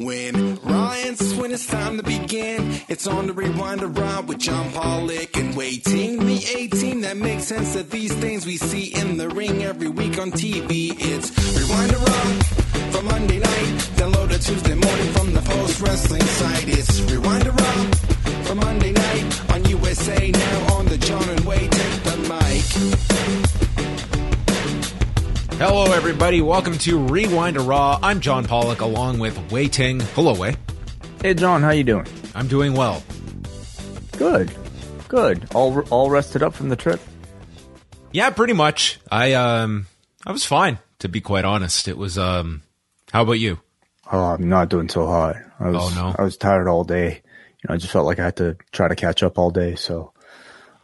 When Ryan's when it's time to begin, it's on the rewind around with John Pollock and waiting the 18 that makes sense of these things we see in the ring every week on TV. It's rewind around for Monday night, download it Tuesday morning from the post wrestling site. It's rewind around for Monday night on USA now on the John and Wade take the mic. Hello, everybody. Welcome to Rewind to Raw. I'm John Pollock, along with Wai Ting. Hello, Wai. Hey, John, how you doing? I'm doing well. Good, good. All all rested up from the trip. Yeah, pretty much. I um, I was fine, to be quite honest. It was um, how about you? Oh, I'm not doing so hot. I was, Oh, no? I was tired all day. You know, I just felt like I had to try to catch up all day. So,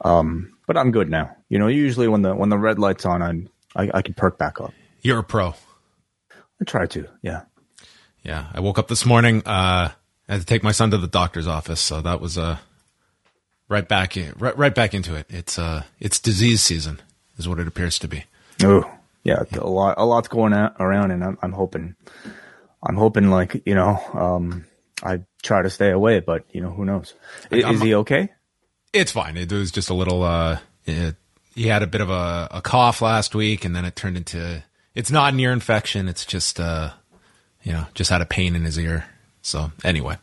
um, but I'm good now. You know, usually when the when the red light's on, I'm, I I can perk back up. You're a pro. I try to. Yeah. Yeah, I woke up this morning. Uh, I had to take my son to the doctor's office, so that was uh, right back in, right, right back into it. It's uh, it's disease season, is what it appears to be. Oh, yeah. A lot a lot's going a- around, and I'm I'm hoping, I'm hoping like you know, um, I try to stay away, but you know, who knows? I- I'm- Is he okay? It's fine. It was just a little. Uh, it, he had a bit of a, a cough last week, and then it turned into. It's not an ear infection. It's just, uh, you know, just had a pain in his ear. So anyway,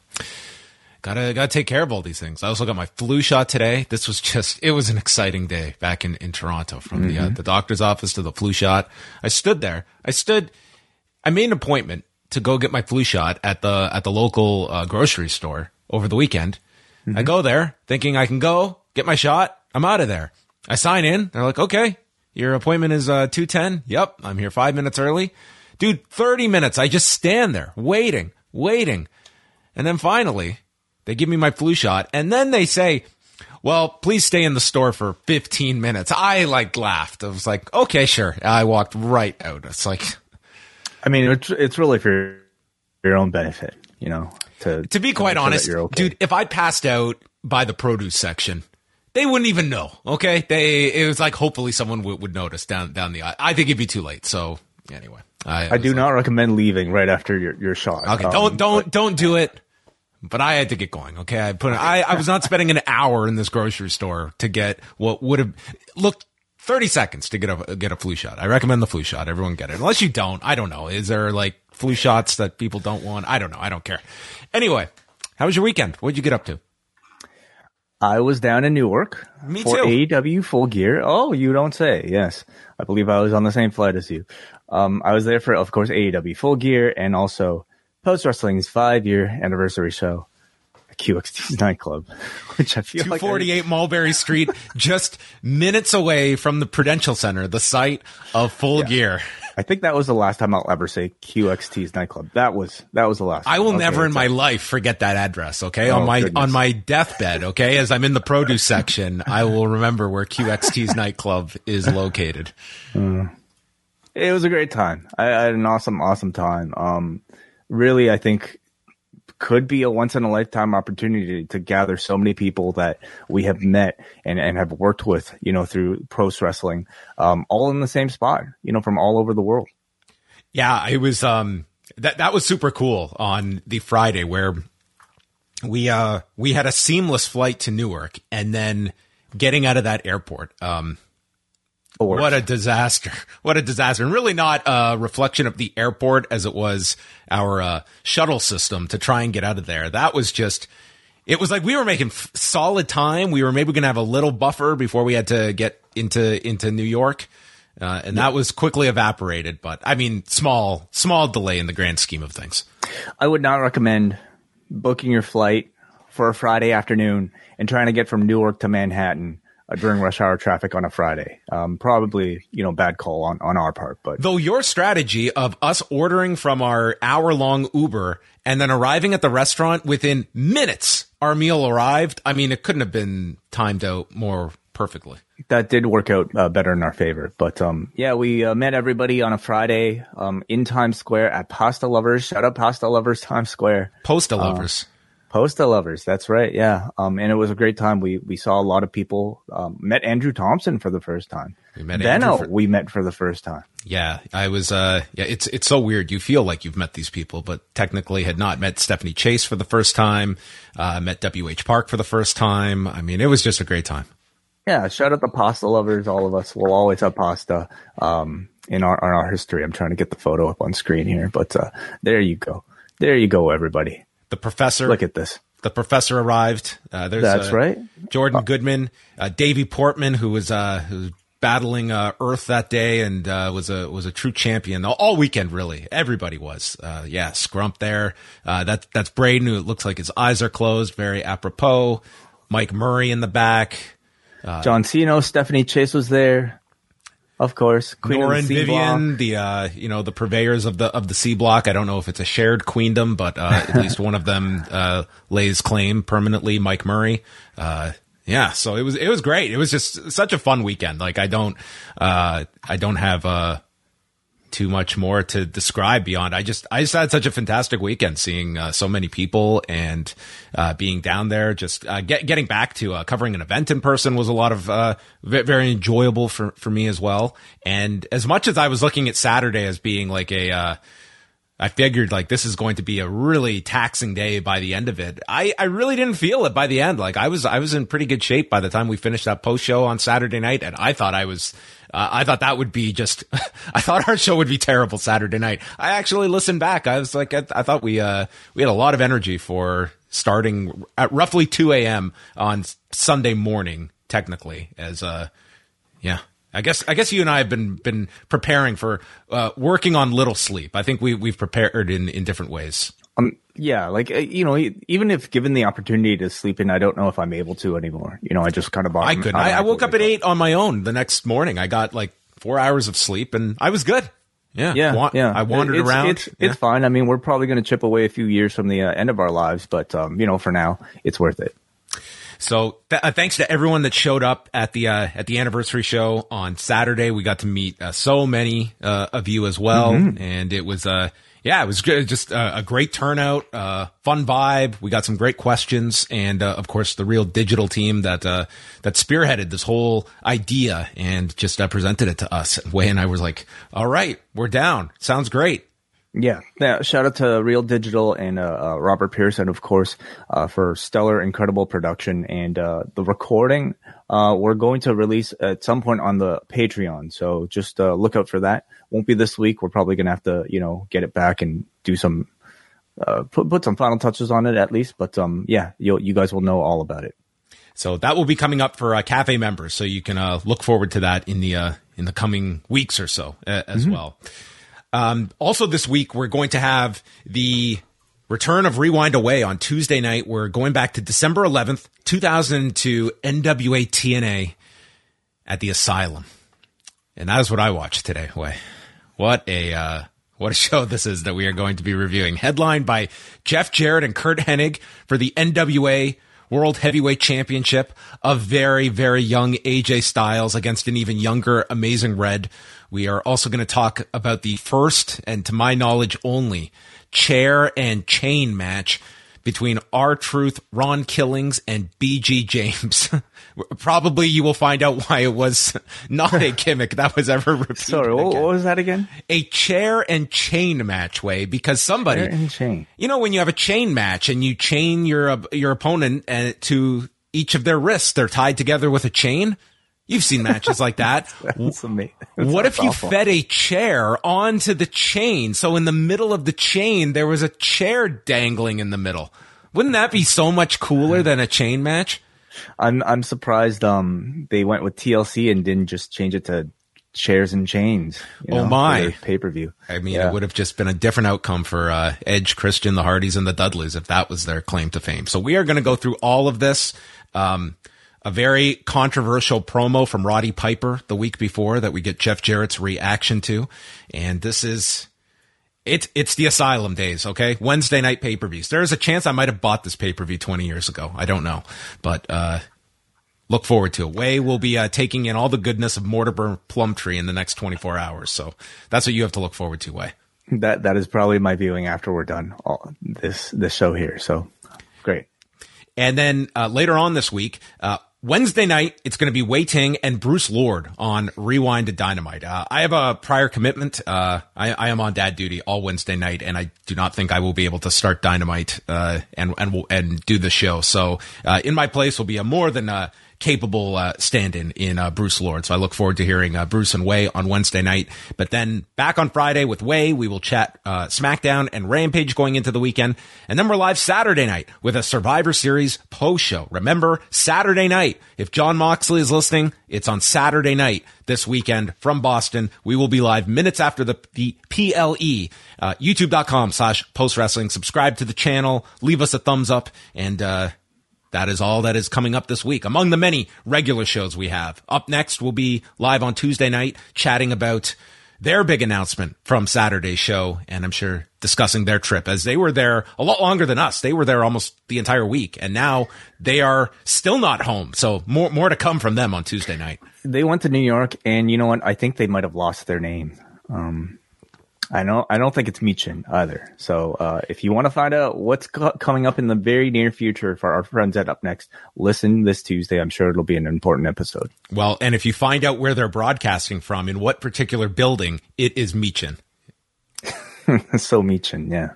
gotta gotta take care of all these things. I also got my flu shot today. This was just. It was an exciting day back in in Toronto. From the uh, the doctor's office to the flu shot. I stood there. I stood. I made an appointment to go get my flu shot at the at the local uh, grocery store over the weekend. I go there thinking I can go get my shot. I'm out of there. I sign in. They're like, okay, your appointment is uh, 210. Yep. I'm here five minutes early. Dude, 30 minutes. I just stand there waiting, waiting. And then finally they give me my flu shot and then they say, well, please stay in the store for 15 minutes. I like laughed. I was like, okay, sure. I walked right out. It's like, I mean, it's it's really for your own benefit, you know. To to be quite sure honest, okay. dude, if I passed out by the produce section, they wouldn't even know. Okay, they it was like hopefully someone would, would notice down down the aisle. I think it'd be too late. So anyway, I, I do was not recommend leaving right after your, your shot. okay, Um, don't don't don't do it. But I had to get going. Okay, I put I I was not spending an hour in this grocery store to get what would have looked. 30 seconds to get a get a flu shot. I recommend the flu shot. Everyone get it. Unless you don't, I don't know. Is there like flu shots that people don't want? I don't know. I don't care. Anyway, how was your weekend? What'd you get up to? I was down in Newark Me for too. AEW Full Gear. Oh, you don't say. Yes, I believe I was on the same flight as you. Um, I was there for, of course, AEW Full Gear and also Post Wrestling's five year anniversary show. QXT's nightclub, which I feel like I- 248 Mulberry Street, just minutes away from the Prudential Center, the site of Full Gear. I think that was the last time I'll ever say QXT's nightclub. That was that was the last. I will Okay, never in my life forget that address. Okay, Oh, on my goodness. on my deathbed. Okay, as I'm in the produce section, I will remember where QXT's nightclub is located. It was a great time. I, I had an awesome, awesome time. Um, really, I think could be a once in a lifetime opportunity to gather so many people that we have met and, and have worked with, you know, through pro wrestling, um, all in the same spot, you know, from all over the world. Yeah, it was um that that was super cool on the Friday where we uh we had a seamless flight to Newark and then getting out of that airport. Um what a disaster. What a disaster. And really not a reflection of the airport as it was our uh, shuttle system to try and get out of there. That was just it was like we were making f- solid time. We were maybe going to have a little buffer before we had to get into into New York. Uh, and that was quickly evaporated, but I mean, small, small delay in the grand scheme of things. I would not recommend booking your flight for a Friday afternoon and trying to get from Newark to Manhattan during rush hour traffic on a Friday. Um, probably, you know, bad call on, on our part, but Though your strategy of us ordering from our hour long Uber and then arriving at the restaurant within minutes, our meal arrived. I mean, it couldn't have been timed out more perfectly. that did work out uh, better in our favor. But um, yeah, we uh, met everybody on a Friday um, in Times Square at Pasta Lovers. Shout out Pasta Lovers Times Square. Posta lovers. Posta Lovers, that's right. Yeah, um, and it was a great time. We we saw a lot of people. Um, met Andrew Thompson for the first time. We met Benno. Andrew for- we met for the first time. Yeah, I was. Uh, yeah, it's it's so weird. You feel like you've met these people, but technically had not met Stephanie Chase for the first time. Uh, met W. H. Park for the first time. I mean, it was just a great time. Yeah, shout out the pasta lovers. All of us will always have pasta um, in our in our history. I'm trying to get the photo up on screen here, but uh, there you go. There you go, everybody. The professor. Look at this. the professor arrived. Uh, there's That's uh, right. Jordan Goodman, uh, Davey Portman, who was uh, who was battling uh, Earth that day and uh, was a was a true champion all, weekend. Really, everybody was. Uh, yeah, Scrump there. Uh, that that's Braden, who it looks like his eyes are closed. Very apropos. Mike Murray in the back. John Cena, Stephanie Chase was there. Of course, Queen Nora and Vivian, the uh, you know the purveyors of the of the C block. I don't know if it's a shared queendom, but uh, at least one of them uh, lays claim permanently. Mike Murray. Uh, yeah, so it was it was great. It was just such a fun weekend. Like I don't uh, I don't have uh, too much more to describe beyond. I just I just had such a fantastic weekend, seeing uh, so many people and uh, being down there. Just uh, get, getting back to uh, covering an event in person was a lot of uh, very enjoyable for for me as well. And as much as I was looking at Saturday as being like a uh, I figured like this is going to be a really taxing day by the end of it. I, I really didn't feel it by the end. Like I was I was in pretty good shape by the time we finished that post show on Saturday night, and I thought I was uh, I thought that would be just I thought our show would be terrible Saturday night. I actually listened back. I was like I, I thought we uh we had a lot of energy for starting at roughly two a.m. on Sunday morning, technically as uh yeah. I guess I guess you and I have been been preparing for uh, working on little sleep. I think we we've prepared in in different ways. Um, yeah, like uh, you know, even if given the opportunity to sleep in, I don't know if I'm able to anymore. You know, I just kind of I couldn't. I, I woke up at eight on my own the next morning. I got like four hours of sleep and I was good. Yeah, Yeah, Wa- yeah. I wandered it's, around. It's, Yeah. it's fine. I mean, we're probably going to chip away a few years from the uh, end of our lives, but um, you know, for now, it's worth it. So th- uh, thanks to everyone that showed up at the uh, at the anniversary show on Saturday. We got to meet uh, so many uh, of you as well, and it was uh yeah, it was good. Just uh, a great turnout, uh, fun vibe. We got some great questions, and uh, of course the real digital team that uh, that spearheaded this whole idea and just uh, presented it to us. Wai and I was like, all right, we're down. Sounds great. Yeah, yeah. Shout out to Real Digital and uh, uh, Robert Pearson, of course, uh, for stellar, incredible production and uh, the recording. Uh, we're going to release at some point on the Patreon, so just uh, look out for that. Won't be this week. We're probably gonna have to, you know, get it back and do some, uh, put put some final touches on it at least. But um, yeah, you you guys will know all about it. So that will be coming up for uh, cafe members. So you can uh, look forward to that in the uh, in the coming weeks or so as well. Um, also, this week we're going to have the return of Rewind Away on Tuesday night. We're going back to December 11th, 2002, NWA TNA at the Asylum. And that is what I watched today. Wai, what a, uh, what a show this is that we are going to be reviewing. Headlined by Jeff Jarrett and Curt Hennig for the NWA World Heavyweight Championship. A very, very young AJ Styles against an even younger Amazing Red. We are also going to talk about the first, and to my knowledge only, chair and chain match between R Truth, Ron Killings, and BG James. Probably you will find out why it was not a gimmick that was ever repeated. Sorry, what, what was that again? A chair and chain match Wai because somebody Chair and chain. You know when you have a chain match and you chain your your opponent and to each of their wrists, they're tied together with a chain. You've seen matches like that. That's amazing. What if you fed a chair onto the chain? So in the middle of the chain, there was a chair dangling in the middle. Wouldn't that be so much cooler than a chain match? I'm I'm surprised um they went with TLC and didn't just change it to chairs and chains. You Oh, my. pay per view. I mean, Yeah. it would have just been a different outcome for uh, Edge, Christian, the Hardys, and the Dudleys if that was their claim to fame. So we are going to go through all of this. Um, a very controversial promo from Roddy Piper the week before that we get Jeff Jarrett's reaction to, and this is it. It's the Asylum days. Okay, Wednesday night pay per views. There's a chance I might have bought this pay per view 20 years ago. I don't know, but uh, look forward to it. Wai will be uh, taking in all the goodness of Mortimer Plumtree in the next 24 hours. So that's what you have to look forward to. Wai. That that is probably my viewing after we're done all this this show here. So great. And then uh, later on this week, uh, Wednesday night, it's going to be Wai Ting and Bruce Lord on Rewind to Dynamite. Uh, I have a prior commitment. Uh, I, I am on dad duty all Wednesday night, and I do not think I will be able to start Dynamite uh, and and and do the show. So uh, in my place will be a more than uh, capable uh, stand-in in uh, Bruce Lord. So I look forward to hearing uh, Bruce and Wai on Wednesday night. But then back on Friday with Wai, we will chat uh, SmackDown and Rampage going into the weekend, and then we're live Saturday night with a Survivor Series post show. Remember Saturday night. If Jon Moxley is listening, it's on Saturday night this weekend from Boston. We will be live minutes after the, the PLE. Uh, YouTube.com slash post wrestling. Subscribe to the channel. Leave us a thumbs up and. That is all that is coming up this week among the many regular shows we have. Up next, we'll be live on Tuesday night chatting about their big announcement from Saturday's show. And I'm sure discussing their trip as they were there a lot longer than us. They were there almost the entire week and now they are still not home. So more, more to come from them on Tuesday night. They went to New York, and you know what? I think they might have lost their name. Um, I know. I don't think it's Michin either. So uh, if you want to find out what's co- coming up in the very near future for our friends at Up Next, listen this Tuesday. I'm sure it'll be an important episode. Well, and if you find out where they're broadcasting from, in what particular building, it is Meechin. so Michin, yeah.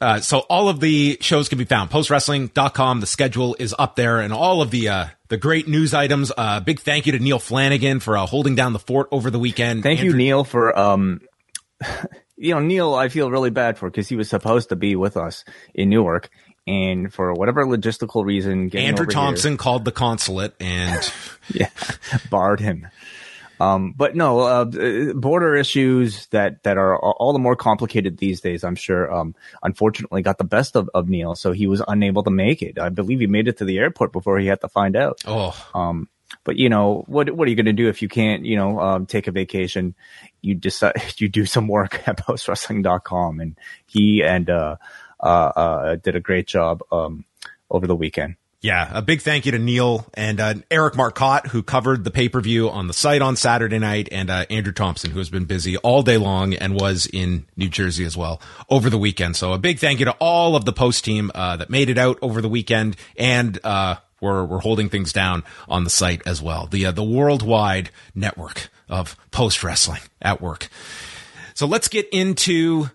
Uh, so all of the shows can be found postwrestling.com. The schedule is up there and all of the, uh, the great news items. Uh, big thank you to Neil Flanagan for uh, holding down the fort over the weekend. Thank you, Neil, for um, you know, Neil. I feel really bad for because he was supposed to be with us in Newark, and for whatever logistical reason, getting Andrew Thompson called the consulate and yeah, barred him. Um, but no, uh, border issues that, that are all the more complicated these days, I'm sure, um, unfortunately got the best of, of Neil. So he was unable to make it. I believe he made it to the airport before he had to find out. oh, Um, but you know, what, what are you going to do if you can't, you know, um, take a vacation? You decide, you do some work at postwrestling.com and he and, uh, uh, uh, did a great job, um, over the weekend. Yeah, a big thank you to Neil and uh, Eric Marcotte, who covered the pay per view on the site on Saturday night, and uh, Andrew Thompson, who has been busy all day long and was in New Jersey as well over the weekend. So a big thank you to all of the post team uh, that made it out over the weekend, and uh, we're we're holding things down on the site as well. The uh, the worldwide network of post wrestling at work. So let's get into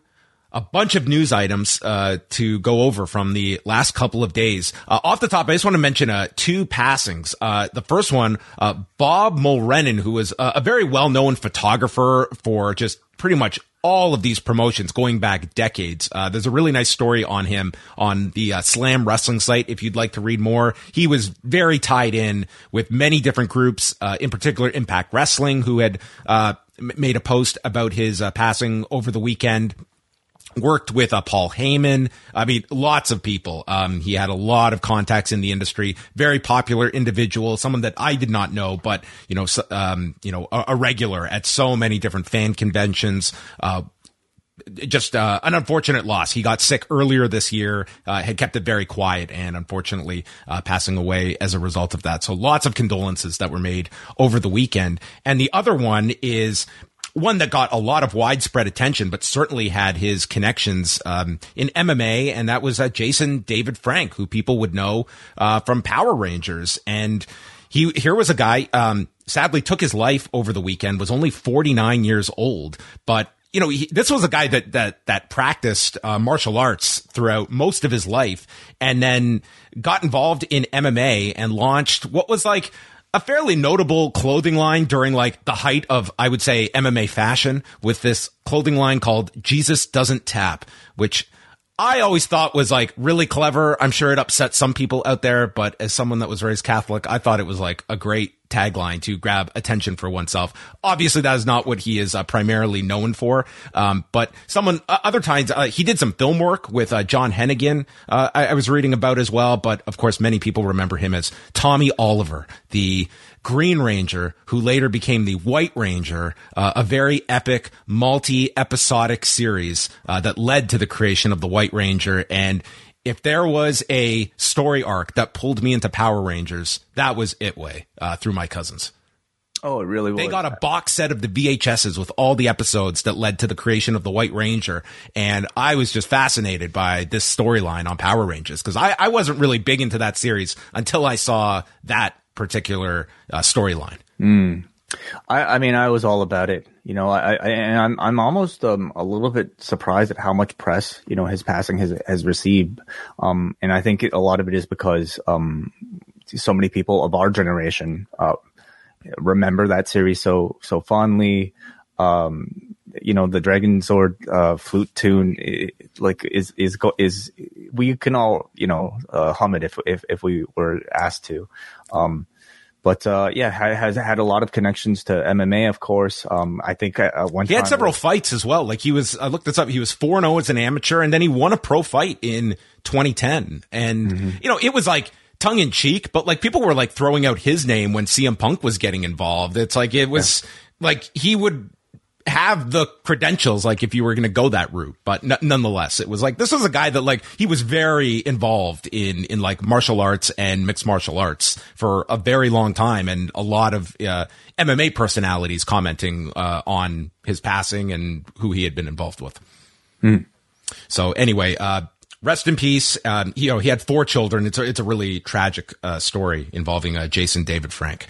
a bunch of news items uh, to go over from the last couple of days. Uh, off the top, I just want to mention uh, two passings. Uh, the first one, uh, Bob Mulrenin, who was uh, a very well-known photographer for just pretty much all of these promotions going back decades. Uh, there's a really nice story on him on the uh, Slam Wrestling site. If you'd like to read more, he was very tied in with many different groups, uh, in particular Impact Wrestling, who had uh, made a post about his uh, passing over the weekend worked with uh, Paul Heyman. I mean, lots of people. Um, he had a lot of contacts in the industry. Very popular individual, someone that I did not know, but you know, um, you know, a, a, regular at so many different fan conventions. Uh, just uh, an unfortunate loss. He got sick earlier this year, uh, had kept it very quiet, and unfortunately uh, passing away as a result of that. So lots of condolences that were made over the weekend. And the other one is one that got a lot of widespread attention, but certainly had his connections um, in MMA, and that was uh, Jason David Frank, who people would know uh, from Power Rangers. And he here was a guy. Um, sadly, took his life over the weekend. Was only 49 years old, but you know, he, this was a guy that that that practiced uh, martial arts throughout most of his life, and then got involved in MMA and launched what was like a fairly notable clothing line during like the height of, I would say, MMA fashion with this clothing line called Jesus Doesn't Tap, which I always thought was like really clever. I'm sure it upset some people out there, but as someone that was raised Catholic, I thought it was like a great tagline to grab attention for oneself. Obviously, that is not what he is uh, primarily known for. Um, but someone, uh, other times, uh, he did some film work with uh, John Hennigan. Uh, I, I, was reading about as well. But of course, many people remember him as Tommy Oliver, the Green Ranger, who later became the White Ranger, uh, a very epic, multi-episodic series uh, that led to the creation of the White Ranger. And if there was a story arc that pulled me into Power Rangers, that was it Wai uh, through my cousins. Oh, it really was. They got a box set of the VHSs with all the episodes that led to the creation of the White Ranger. And I was just fascinated by this storyline on Power Rangers because I, I wasn't really big into that series until I saw that particular uh, storyline. Mm. I, I, mean, I was all about it. You know, I, I and I'm I'm almost um, a little bit surprised at how much press you know his passing has has received. Um, and I think a lot of it is because um, so many people of our generation uh, remember that series so so fondly. Um, you know, the Dragon Sword uh, flute tune, it, like is is is we can all you know uh, hum it if if if we were asked to. Um, but uh, yeah, has had a lot of connections to MMA, of course. Um, I think uh, one he had several was, fights as well. Like he was, I looked this up. He was four zero oh as an amateur, and then he won a pro fight in 2010. And mm-hmm. you know, it was like tongue in cheek, but like people were like throwing out his name when CM Punk was getting involved. It's like it was yeah. like he would have the credentials, like if you were going to go that route. But n- nonetheless, it was like this was a guy that like he was very involved in in like martial arts and mixed martial arts for a very long time, and a lot of uh, MMA personalities commenting uh, on his passing and who he had been involved with. Mm. So anyway, uh, rest in peace. Um, you know, he had four children. It's a, it's a really tragic uh, story involving uh, Jason David Frank.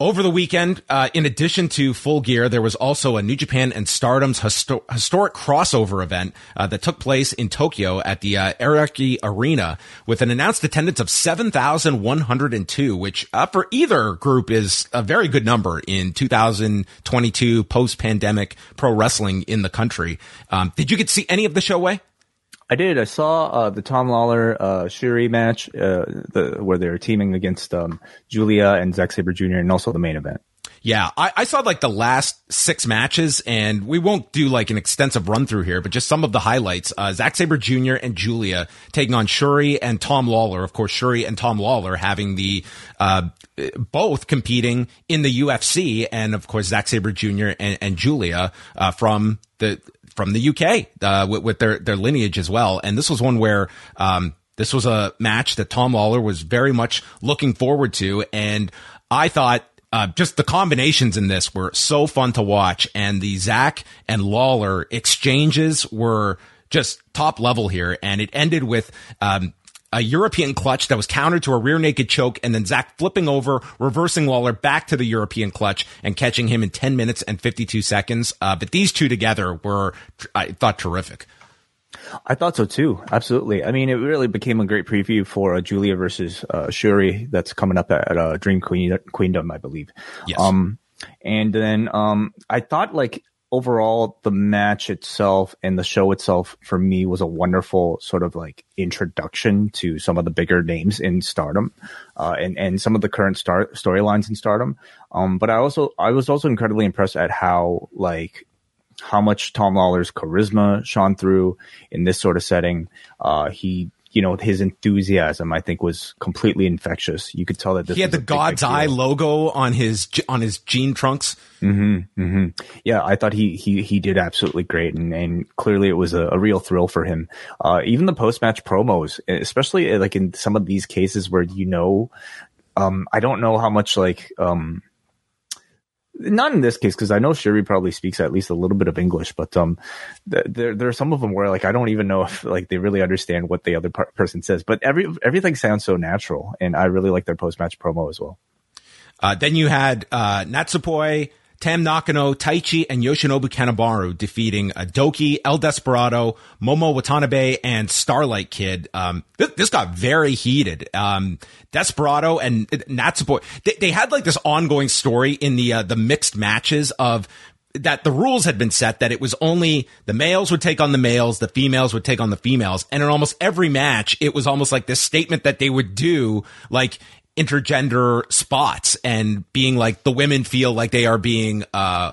Over the weekend, uh, in addition to Full Gear, there was also a New Japan and Stardom's histo- historic crossover event uh, that took place in Tokyo at the uh, Ariake Arena with an announced attendance of 7,102, which uh, for either group is a very good number in 2022 post-pandemic pro wrestling in the country. Um, did you get to see any of the show, Wai? I did. I saw uh, the Tom Lawlor uh, Syuri match, uh, the, where they were teaming against um, Giulia and Zack Sabre Jr. and also the main event. Yeah, I, I, saw like the last six matches, and we won't do like an extensive run through here, but just some of the highlights. Uh, Zack Sabre Jr. and Giulia taking on Syuri and Tom Lawlor. Of course, Syuri and Tom Lawlor having the uh, both competing in the UFC, and of course Zack Sabre Jr. and, and Giulia uh, from the from the UK uh, with, with, their their lineage as well. And this was one where um, this was a match that Tom Lawlor was very much looking forward to, and I thought. Uh, just the combinations in this were so fun to watch, and the Zack and Lawlor exchanges were just top level here. And it ended with um, a European clutch that was countered to a rear naked choke, and then Zack flipping over, reversing Lawlor back to the European clutch and catching him in 10 minutes and 52 seconds. Uh, but these two together were, I thought, terrific. I thought so too. Absolutely. I mean, it really became a great preview for uh, Giulia versus uh, Syuri that's coming up at, at uh, Dream Queen, Queendom, I believe. Yes. Um, and then um, I thought like overall, the match itself and the show itself for me was a wonderful sort of like introduction to some of the bigger names in Stardom, uh, and and some of the current star storylines in Stardom. Um, but I also I was also incredibly impressed at how like how much Tom Lawlor's charisma shone through in this sort of setting. Uh, he you know, his enthusiasm, I think, was completely infectious. You could tell that he had the God's Eye logo on his on his jean trunks. Mm-hmm, mm-hmm. Yeah, I thought he he he did absolutely great, and, and clearly it was a, a real thrill for him. Uh, even the post match promos, especially like in some of these cases where you know, um, I don't know how much like um, not in this case because I know Syuri probably speaks at least a little bit of English, but um, th- there there are some of them where like I don't even know if like they really understand what the other par- person says, but every everything sounds so natural, and I really like their post match promo as well. Uh, then you had uh, Natsupoi Tam Nakano, Taichi, and Yoshinobu Kanemaru defeating uh, Douki, El Desperado, Momo Watanabe, and Starlight Kid. Um, th- this got very heated. Um, Desperado and Natsupoi, they, they had like this ongoing story in the, uh, the mixed matches of that the rules had been set that it was only the males would take on the males, the females would take on the females. And in almost every match, it was almost like this statement that they would do, like, intergender spots and being like the women feel like they are being uh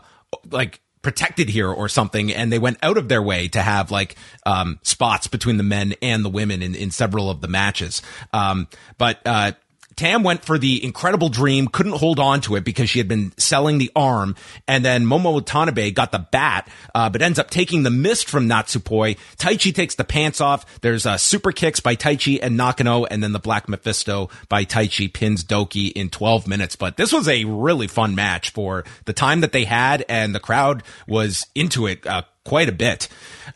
like protected here or something. And they went out of their way to have like um spots between the men and the women in in several of the matches. Um but uh Tam went for the incredible dream, couldn't hold on to it because she had been selling the arm. And then Momo Watanabe got the bat, uh, but ends up taking the mist from Natsupoi. Taichi takes the pants off. There's uh, super kicks by Taichi and Nakano, and then the Black Mephisto by Taichi pins Douki in 12 minutes. But this was a really fun match for the time that they had, and the crowd was into it uh, quite a bit.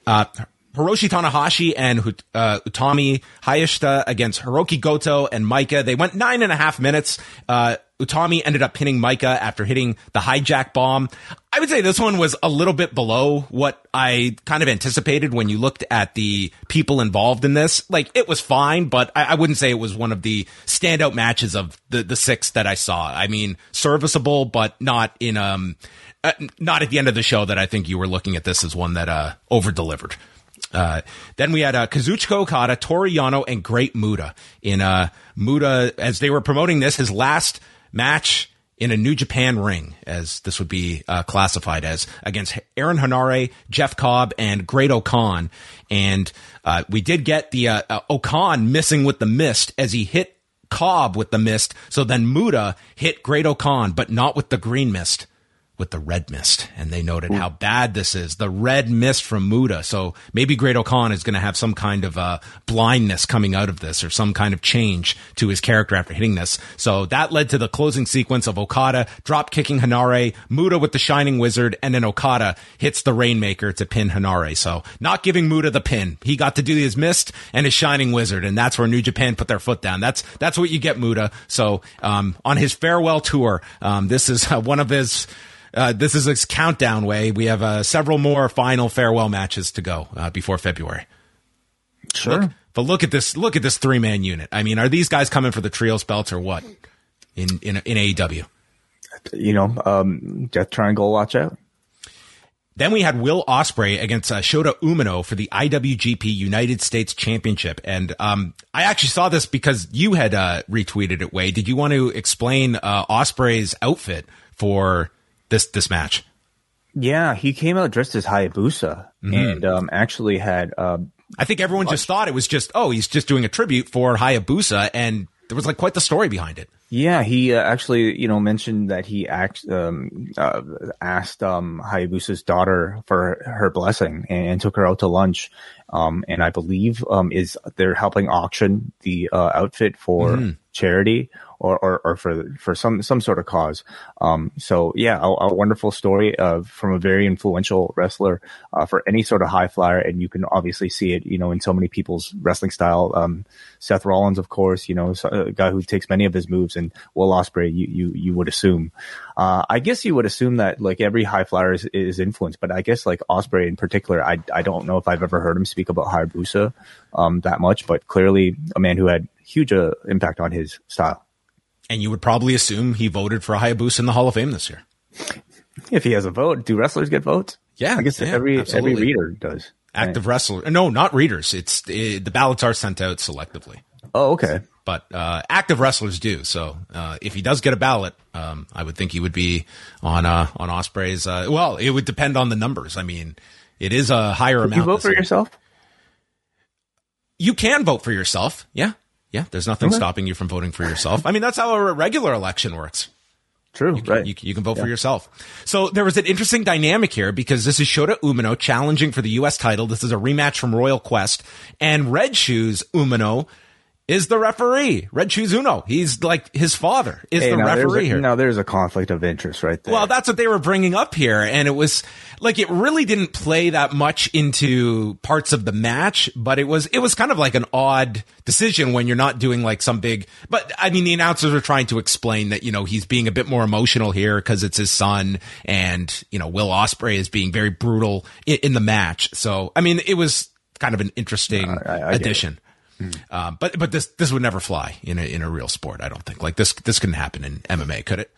Uh, Hiroshi Tanahashi and uh, Utami Hayashishita against Hiroki Goto and Maika. They went nine and a half minutes. Uh, Utami ended up pinning Maika after hitting the hijack bomb. I would say this one was a little bit below what I kind of anticipated when you looked at the people involved in this. Like it was fine, but I, I wouldn't say it was one of the standout matches of the the six that I saw. I mean, serviceable, but not in um, uh, not at the end of the show that I think you were looking at this as one that uh over delivered. Uh, then we had uh, Kazuchika Okada, Toru Yano, and Great Muta. in uh, Muta as they were promoting this his last match in a New Japan ring, as this would be uh, classified as against Aaron Henare, Jeff Cobb, and Great-O-Khan. And uh, we did get the uh, uh, O-Khan missing with the mist as he hit Cobb with the mist. So then Muta hit Great-O-Khan, but not with the green mist with the red mist, and they noted Ooh. how bad this is. The red mist from Muta. So maybe Great-O-Khan is going to have some kind of uh, blindness coming out of this, or some kind of change to his character after hitting this. So that led to the closing sequence of Okada drop kicking Henare, Muta with the Shining Wizard, and then Okada hits the Rainmaker to pin Henare. So not giving Muta the pin. He got to do his mist and his Shining Wizard, and that's where New Japan put their foot down. That's that's what you get, Muta. So um, on his farewell tour, um, this is uh, one of his uh, this is a countdown Wai. We have uh, several more final farewell matches to go uh, before February. Sure. Look, but look at this. Look at this three man unit. I mean, are these guys coming for the trios belts or what? In in in AEW. You know, um, Death Triangle. Watch out. Then we had Will Ospreay against uh, Shota Umino for the IWGP United States Championship, and um, I actually saw this because you had uh, retweeted it. Wai, did you want to explain uh, Ospreay's outfit for this this match. Yeah, he came out dressed as Hayabusa mm-hmm. and um, actually had. Uh, I think everyone just thought it was just oh he's just doing a tribute for Hayabusa, and there was like quite the story behind it. Yeah, he uh, actually you know mentioned that he act, um, uh, asked um, Hayabusa's daughter for her blessing and, and, took her out to lunch, um, and I believe um, is they're helping auction the uh, outfit for mm-hmm. charity or, or, or, for for some some sort of cause. Um, so yeah, a, a, wonderful story of from a very influential wrestler uh, for any sort of high flyer, and you can obviously see it, you know, in so many people's wrestling style. Um, Seth Rollins, of course, you know, a guy who takes many of his moves, and Will Ospreay, you you you would assume. Uh, I guess you would assume that like every high flyer is, is influenced, but I guess like Ospreay in particular, I I don't know if I've ever heard him speak about Hayabusa um, that much, but clearly a man who had huge uh, impact on his style. And you would probably assume he voted for Hayabusa in the Hall of Fame this year. If he has a vote, do wrestlers get votes? Yeah, I guess yeah, every absolutely. every reader does. Active right. wrestler, no, not readers. It's it, the ballots are sent out selectively. Oh, okay. but uh, active wrestlers do. So uh, if he does get a ballot, um, I would think he would be on uh, on Ospreay's. Uh, well, it would depend on the numbers. I mean, it is a higher amount. You vote for yourself. You can vote for yourself. Yeah, yeah. There's nothing okay. stopping you from voting for yourself. I mean, that's how a regular election works. True, you can, right? You, you can vote yeah. for yourself. So there was an interesting dynamic here because this is Shota Umino challenging for the U.S. title. This is a rematch from Royal Quest, and Red Shoes Umino is the referee. Red Shoes Unno. He's like his father is hey, the referee a, here. Now there's a conflict of interest right there. Well, that's what they were bringing up here, and it was like it really didn't play that much into parts of the match, but it was it was kind of like an odd decision when you're not doing like some big. But I mean, the announcers were trying to explain that you know he's being a bit more emotional here because it's his son, and you know Will Ospreay is being very brutal in, in the match. So I mean, it was kind of an interesting uh, I, I addition. Um, but but this this would never fly in a in a real sport. I don't think like this this couldn't happen in MMA, could it?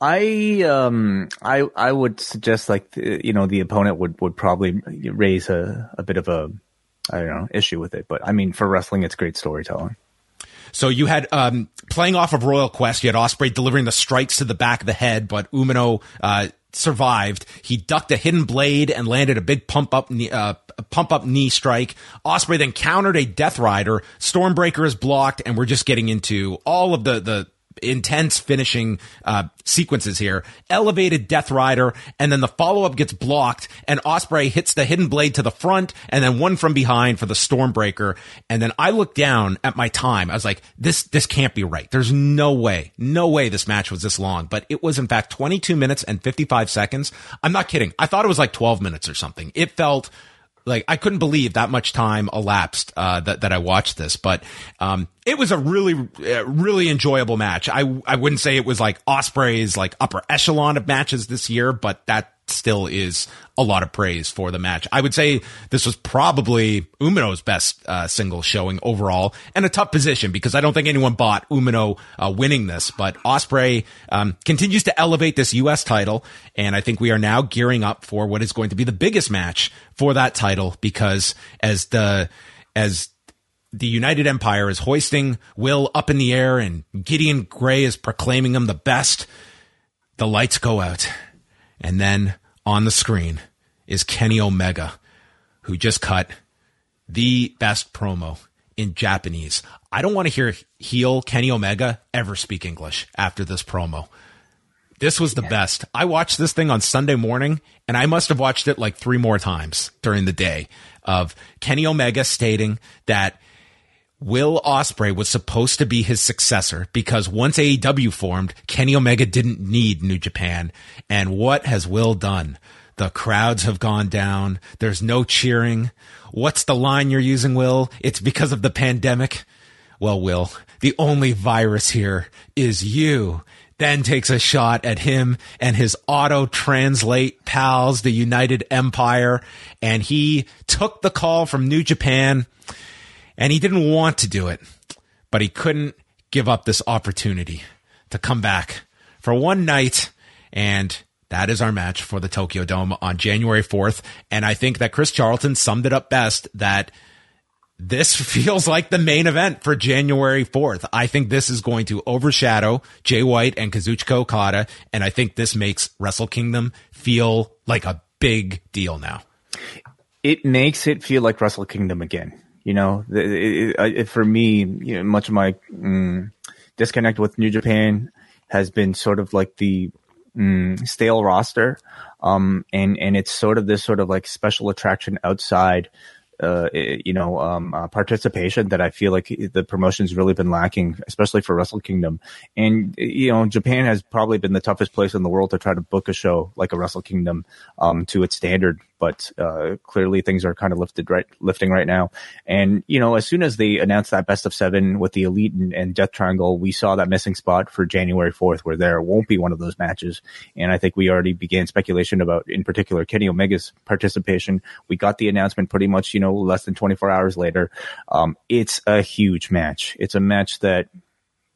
I um I I would suggest like you know the opponent would would probably raise a a bit of a I don't know issue with it, but I mean for wrestling it's great storytelling. So you had um, playing off of Royal Quest, you had Ospreay delivering the strikes to the back of the head, but Umino uh, survived. He ducked a hidden blade and landed a big pump up knee, uh, pump up knee strike. Ospreay then countered a Death Rider. Stormbreaker is blocked, and we're just getting into all of the the intense finishing uh, sequences here. Elevated Death Rider, and then the follow up gets blocked, and Ospreay hits the hidden blade to the front, and then one from behind for the Stormbreaker. And then I looked down at my time. I was like, this this can't be right. There's no way, no way this match was this long. But it was in fact 22 minutes and 55 seconds. I'm not kidding. I thought it was like 12 minutes or something. It felt like I couldn't believe that much time elapsed uh, that that I watched this, but um, it was a really uh, really enjoyable match. I I wouldn't say it was like Ospreay's like upper echelon of matches this year, but that still is a lot of praise for the match. I would say this was probably Umino's best uh, single showing overall, and a tough position because I don't think anyone bought Umino uh, winning this. But Ospreay um, continues to elevate this U.S. title, and I think we are now gearing up for what is going to be the biggest match for that title because as the as the United Empire is hoisting Will up in the air and Gideon Grey is proclaiming him the best. The lights go out and then on the screen is Kenny Omega, who just cut the best promo in Japanese. I don't want to hear heel Kenny Omega ever speak English after this promo. This was the yeah. best. I watched this thing on Sunday morning and I must have watched it like three more times during the day of Kenny Omega stating that Will Ospreay was supposed to be his successor because once AEW formed, Kenny Omega didn't need New Japan. And what has Will done? The crowds have gone down. There's no cheering. What's the line you're using, Will? It's because of the pandemic. Well, Will, the only virus here is you. Then takes a shot at him and his auto translate pals, the United Empire. And he took the call from New Japan and he didn't want to do it, but he couldn't give up this opportunity to come back for one night. And that is our match for the Tokyo Dome on January 4th. And I think that Chris Charlton summed it up best that this feels like the main event for January 4th. I think this is going to overshadow Jay White and Kazuchika Okada. And I think this makes Wrestle Kingdom feel like a big deal now. It makes it feel like Wrestle Kingdom again. You know, it, it, it, for me, you know, much of my mm, disconnect with New Japan has been sort of like the mm, stale roster, um, and and it's sort of this sort of like special attraction outside uh, you know, um, uh, participation that I feel like the promotion's really been lacking, especially for Wrestle Kingdom. And, you know, Japan has probably been the toughest place in the world to try to book a show like a Wrestle Kingdom, um, to its standard. But, uh, clearly things are kind of lifted right, lifting right now. And, you know, as soon as they announced that best of seven with the Elite and, and Death Triangle, we saw that missing spot for January 4th where there won't be one of those matches. And I think we already began speculation about, in particular, Kenny Omega's participation. We got the announcement pretty much, you know, less than 24 hours later. Um, it's a huge match. It's a match that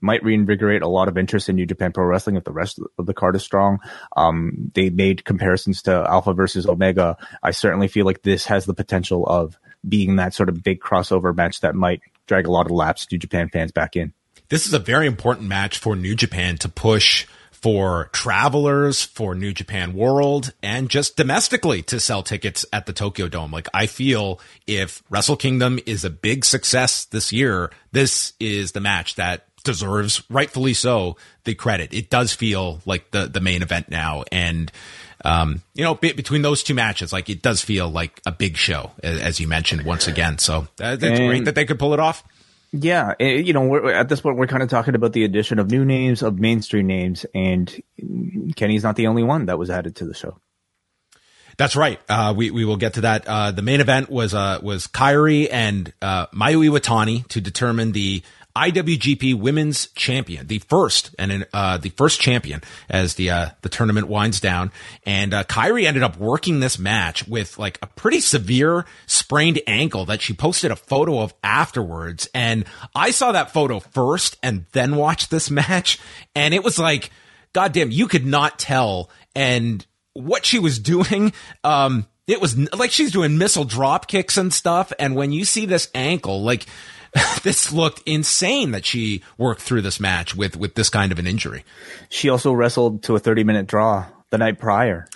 might reinvigorate a lot of interest in New Japan Pro Wrestling if the rest of the card is strong. Um, they made comparisons to Alpha versus Omega. I certainly feel like this has the potential of being that sort of big crossover match that might drag a lot of lapsed New Japan fans back in. This is a very important match for New Japan to push for travelers, for New Japan World, and just domestically to sell tickets at the Tokyo Dome. Like, I feel if Wrestle Kingdom is a big success this year, this is the match that deserves, rightfully so, the credit. It does feel like the, the main event now. And, um, you know, be, between those two matches, like it does feel like a big show, as, as you mentioned once again. So uh, that's and, great that they could pull it off. Yeah, eh, you know, at this point, we're kind of talking about the addition of new names, of mainstream names, and Kenny's not the only one that was added to the show. That's right. Uh, we we will get to that. Uh, the main event was uh, was Kairi and uh, Mayu Iwatani to determine the IWGP Women's Champion, the first and uh, the first champion as the uh, the tournament winds down. And uh, Kairi ended up working this match with like a pretty severe sprained ankle that she posted a photo of afterwards. And I saw that photo first and then watched this match, and it was like, goddamn, you could not tell. And what she was doing, um, it was like she's doing missile drop kicks and stuff. And when you see this ankle, like this looked insane that she worked through this match with with this kind of an injury. She also wrestled to a 30 minute draw the night prior.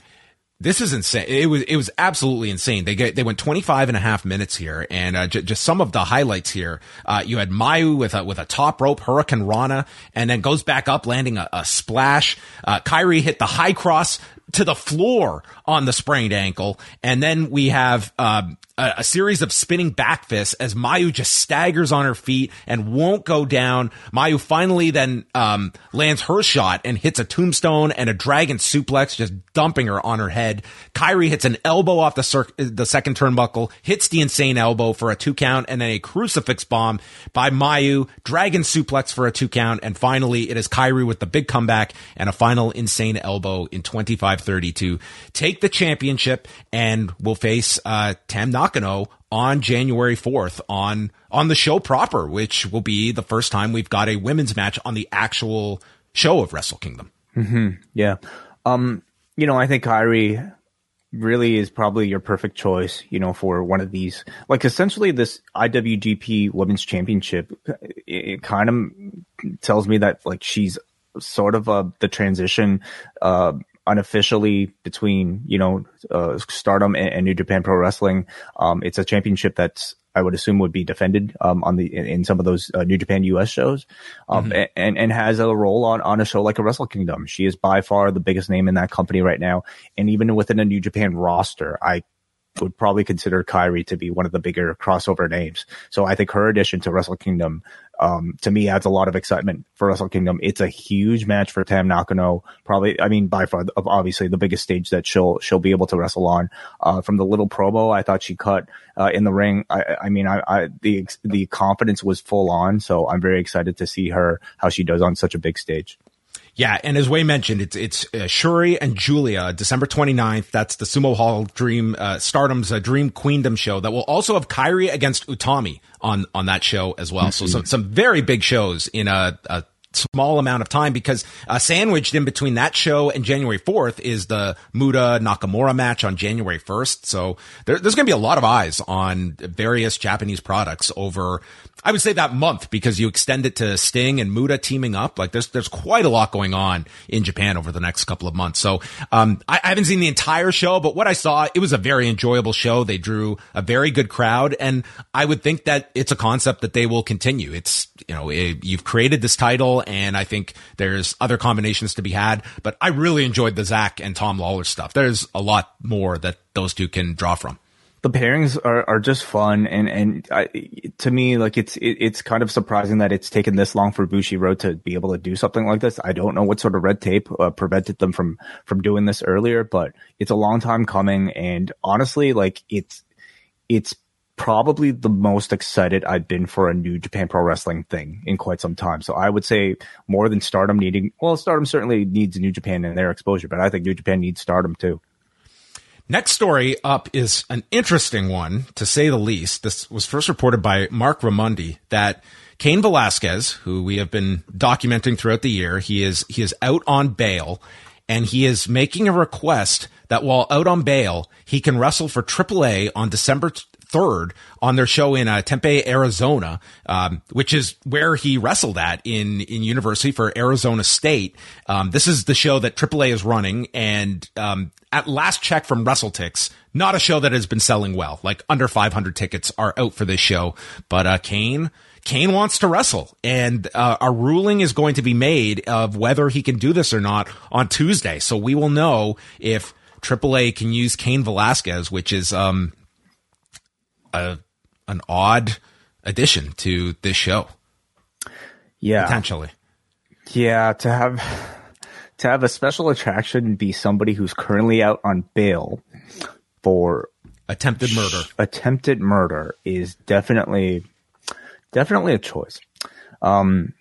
This is insane. It was it was absolutely insane. They get they went 25 and a half minutes here, and uh, j- just some of the highlights here. Uh, you had Mayu with a with a top rope hurricanrana, and then goes back up, landing a, a splash. Uh, Kairi hit the high cross to the floor on the sprained ankle. And then we have um, a, a, series of spinning back fists as Mayu just staggers on her feet and won't go down. Mayu finally then um, lands her shot and hits a tombstone and a dragon suplex, just dumping her on her head. Kairi hits an elbow off the, cir- the second turnbuckle, hits the insane elbow for a two count, and then a crucifix bomb by Mayu, dragon suplex for a two count, and finally it is Kairi with the big comeback and a final insane elbow in 25 30 to take the championship and will face uh, Tam Nakano on January 4th on on the show proper, which will be the first time we've got a women's match on the actual show of Wrestle Kingdom. Mm-hmm. Yeah. Um, you know, I think Kairi really is probably your perfect choice, you know, for one of these. Like essentially this IWGP Women's Championship, it, it kind of tells me that like she's sort of uh, the transition uh, unofficially between you know uh, Stardom and, and, New Japan Pro Wrestling. Um, it's a championship that's I would assume would be defended um, on the in, in, some of those uh, New Japan US shows, um, mm-hmm. and and has a role on on a show like a Wrestle Kingdom. She is by far the biggest name in that company right now, and even within a New Japan roster, I would probably consider Kairi to be one of the bigger crossover names. So I think her addition to Wrestle Kingdom, um, to me adds a lot of excitement for Wrestle Kingdom. It's a huge match for Tam Nakano. Probably, I mean, by far, obviously the biggest stage that she'll, she'll be able to wrestle on. Uh, from the little promo I thought she cut, uh, in the ring. I, I mean, I, I, the, the confidence was full on. So I'm very excited to see her, how she does on such a big stage. Yeah, and as Wai mentioned, it's it's uh, Syuri and Giulia, December 29th. That's the Sumo Hall Dream uh, Stardom's uh, Dream Queendom show that will also have Kairi against Utami on on that show as well. Mm-hmm. So some some very big shows in a, a small amount of time because uh, sandwiched in between that show and January 4th is the Muta Nakamura match on January 1st. So there, there's going to be a lot of eyes on various Japanese products over, I would say that month because you extend it to Sting and Muta teaming up. Like there's, there's quite a lot going on in Japan over the next couple of months. So, um, I, I haven't seen the entire show, but what I saw, it was a very enjoyable show. They drew a very good crowd and I would think that it's a concept that they will continue. It's, you know, it, you've created this title and I think there's other combinations to be had. But I really enjoyed the Zack and Tom Lawlor stuff. There's a lot more that those two can draw from. The pairings are, are just fun, and and I, to me, like it's it, it's kind of surprising that it's taken this long for Bushiroad to be able to do something like this. I don't know what sort of red tape uh, prevented them from from doing this earlier, but it's a long time coming, and honestly, like it's it's probably the most excited I've been for a new Japan Pro Wrestling thing in quite some time. So I would say more than Stardom needing, well, Stardom certainly needs New Japan and their exposure, but I think New Japan needs Stardom too. Next story up is an interesting one, to say the least. This was first reported by Marc Raimondi that Cain Velasquez, who we have been documenting throughout the year, he is he is out on bail, and he is making a request that while out on bail, he can wrestle for AAA on December 3rd on their show in uh, Tempe, Arizona, um, which is where he wrestled at in, in university for Arizona State. Um, this is the show that AAA is running. And, um, at last check from WrestleTix, not a show that has been selling well. Like under 500 tickets are out for this show. But, uh, Cain, Cain wants to wrestle, and uh, a ruling is going to be made of whether he can do this or not on Tuesday. So we will know if AAA can use Cain Velasquez, which is um, a an odd addition to this show. Yeah, potentially. Yeah, to have to have a special attraction be somebody who's currently out on bail for attempted murder. Attempted murder is definitely definitely a choice. Um,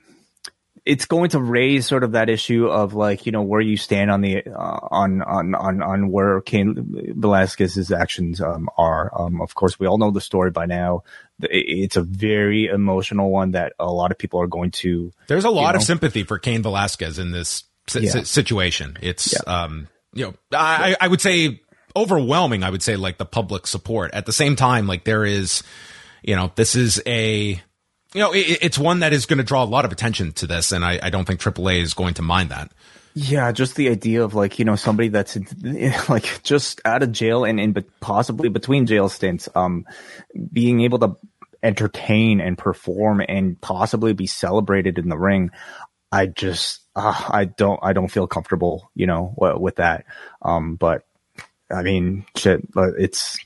it's going to raise sort of that issue of like you know where you stand on the uh, on on on on where Cain Velasquez's actions um, are. Um, of course, we all know the story by now. It's a very emotional one that a lot of people are going to. There's a lot you know, of sympathy for Cain Velasquez in this yeah. situation. It's yeah. um you know I I would say overwhelming. I would say like the public support. At the same time, like there is, you know, this is a you know, it, it's one that is going to draw a lot of attention to this, and I, I don't think AAA is going to mind that. Yeah, just the idea of like you know somebody that's like just out of jail and in possibly between jail stints, um, being able to entertain and perform and possibly be celebrated in the ring. I just uh, I don't I don't feel comfortable, you know, with that. Um, but I mean, shit, it's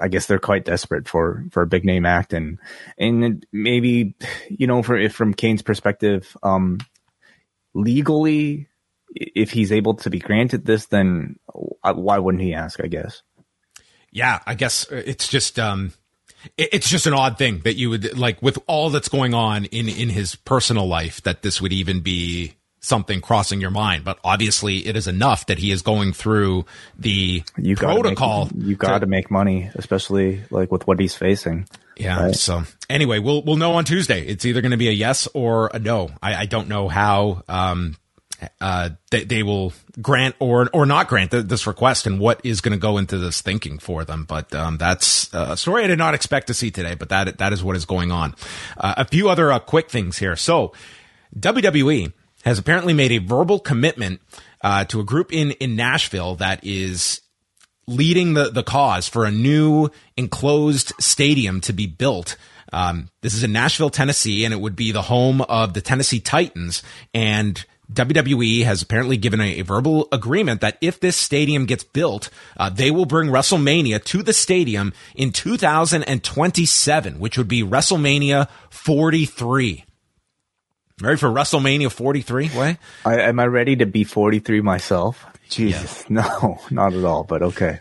I guess they're quite desperate for for a big name act, and and maybe you know, for if from Cain's perspective, um, legally, if he's able to be granted this, then why wouldn't he ask? I guess. Yeah, I guess it's just um, it's just an odd thing that you would like with all that's going on in in his personal life that this would even be something crossing your mind, but obviously it is enough that he is going through the you protocol. Make, you got to make money, especially like with what he's facing. Yeah. Right? So anyway, we'll we'll know on Tuesday. It's either going to be a yes or a no. I, I don't know how um uh they, they will grant or or not grant the, this request and what is going to go into this thinking for them. But um that's a story I did not expect to see today. But that that is what is going on. Uh, a few other uh, quick things here. So WWE has apparently made a verbal commitment uh, to a group in in Nashville that is leading the the cause for a new enclosed stadium to be built. Um, this is in Nashville, Tennessee, and it would be the home of the Tennessee Titans. And WWE has apparently given a, a verbal agreement that if this stadium gets built, uh, they will bring WrestleMania to the stadium in 2027, which would be WrestleMania 43. Ready for WrestleMania 43? Wai? I, am I ready to be 43 myself? Jesus, no, not at all. But okay.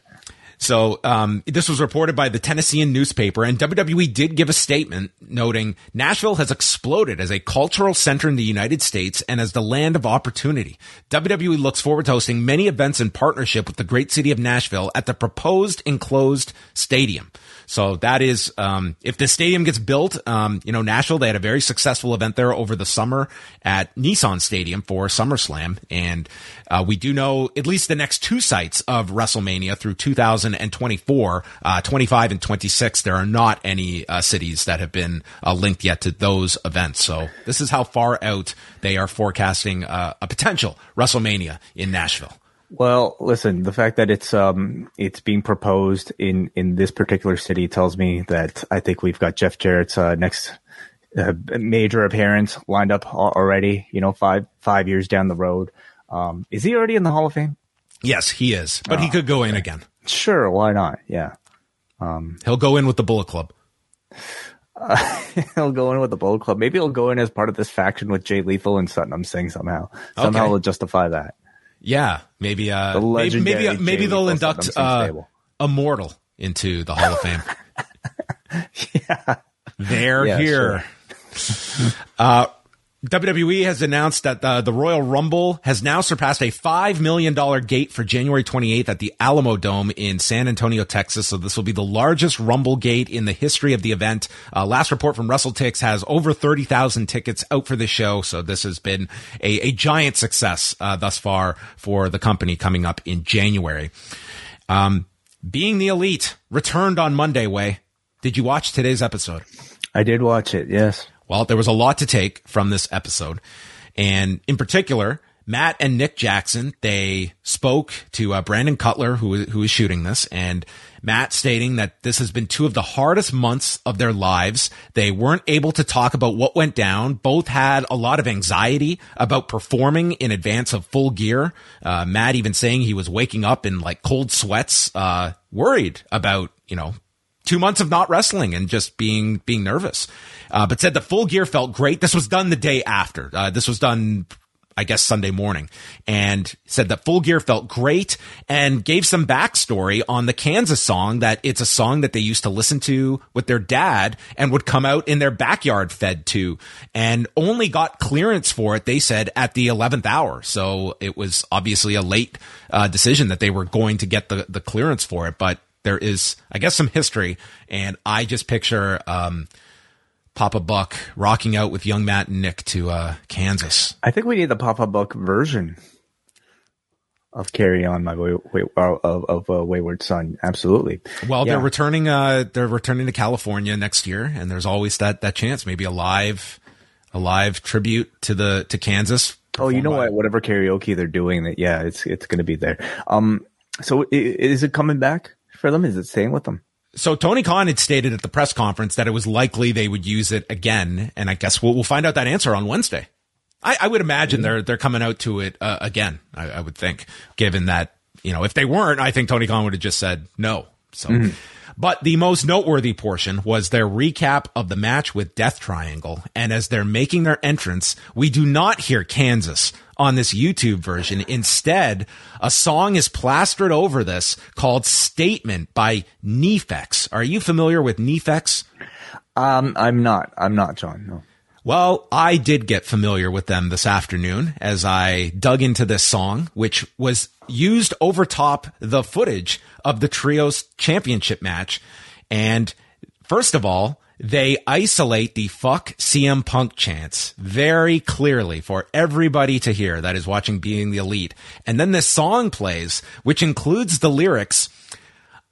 So um, this was reported by the Tennessean newspaper, and WWE did give a statement noting Nashville has exploded as a cultural center in the United States and as the land of opportunity. WWE looks forward to hosting many events in partnership with the great city of Nashville at the proposed enclosed stadium. So that is, um, if the stadium gets built, um, you know, Nashville, they had a very successful event there over the summer at Nissan Stadium for SummerSlam. And, uh, we do know at least the next two sites of WrestleMania through 2024, uh, 25 and 26. There are not any, uh, cities that have been, uh, linked yet to those events. So this is how far out they are forecasting, uh, a potential WrestleMania in Nashville. Well, listen, the fact that it's um it's being proposed in in this particular city tells me that I think we've got Jeff Jarrett's uh, next uh, major appearance lined up already. You know, five five years down the road. Um, is he already in the Hall of Fame? Yes, he is, but oh, he could go in again. Sure, why not? Yeah, um, he'll go in with the Bullet Club. Uh, he'll go in with the Bullet Club. Maybe he'll go in as part of this faction with Jay Lethal and Satnam Singh somehow. Somehow okay. he'll justify that. Yeah, maybe uh, maybe maybe, maybe they'll induct uh, Immortal into the Hall of Fame. yeah, they're yeah, here. Sure. uh, WWE has announced that the, the Royal Rumble has now surpassed a $5 million gate for January 28th at the Alamodome in San Antonio, Texas. So this will be the largest Rumble gate in the history of the event. Uh, last report from Russell WrestleTix has over 30,000 tickets out for the show. So this has been a, a giant success, uh, thus far for the company coming up in January. Um, being the elite returned on Monday Wai. Did you watch today's episode? I did watch it. Yes. Well, there was a lot to take from this episode. And in particular, Matt and Nick Jackson, they spoke to uh, Brandon Cutler, who, who is shooting this, and Matt stating that this has been two of the hardest months of their lives. They weren't able to talk about what went down. Both had a lot of anxiety about performing in advance of full gear. Uh, Matt even saying he was waking up in like cold sweats, uh, worried about, you know, two months of not wrestling and just being being nervous. Uh, but said the full gear felt great. This was done the day after. Uh, this was done I guess Sunday morning and said that Full Gear felt great and gave some backstory on the Kansas song that it's a song that they used to listen to with their dad and would come out in their backyard fed to and only got clearance for it, they said, at the 11th hour. So it was obviously a late uh, decision that they were going to get the, the clearance for it, but there is, I guess, some history and I just picture, um, Papa Buck rocking out with young Matt and Nick to uh, Kansas. I think we need the Papa Buck version of "Carry On, My Way, way of, of uh, Wayward Son." Absolutely. Well, yeah. they're returning. Uh, they're returning to California next year, and there's always that that chance, maybe a live, a live tribute to the to Kansas. Oh, you know by. what? Whatever karaoke they're doing, that yeah, it's it's going to be there. Um, so is it coming back for them? Is it staying with them? So Tony Khan had stated at the press conference that it was likely they would use it again, and I guess we'll, we'll find out that answer on Wednesday. I, I would imagine mm-hmm. they're they're coming out to it uh, again. I, I, would think, given that you know if they weren't, I think Tony Khan would have just said no. So. Mm-hmm. But the most noteworthy portion was their recap of the match with Death Triangle. And as they're making their entrance, we do not hear Kansas on this YouTube version. Instead, a song is plastered over this called Statement by NEFFEX. Are you familiar with NEFFEX? Um, I'm not. I'm not, John. No. Well, I did get familiar with them this afternoon as I dug into this song, which was used over top the footage of the trios championship match. And first of all, they isolate the fuck CM Punk chants very clearly for everybody to hear that is watching Being the Elite. And then this song plays, which includes the lyrics,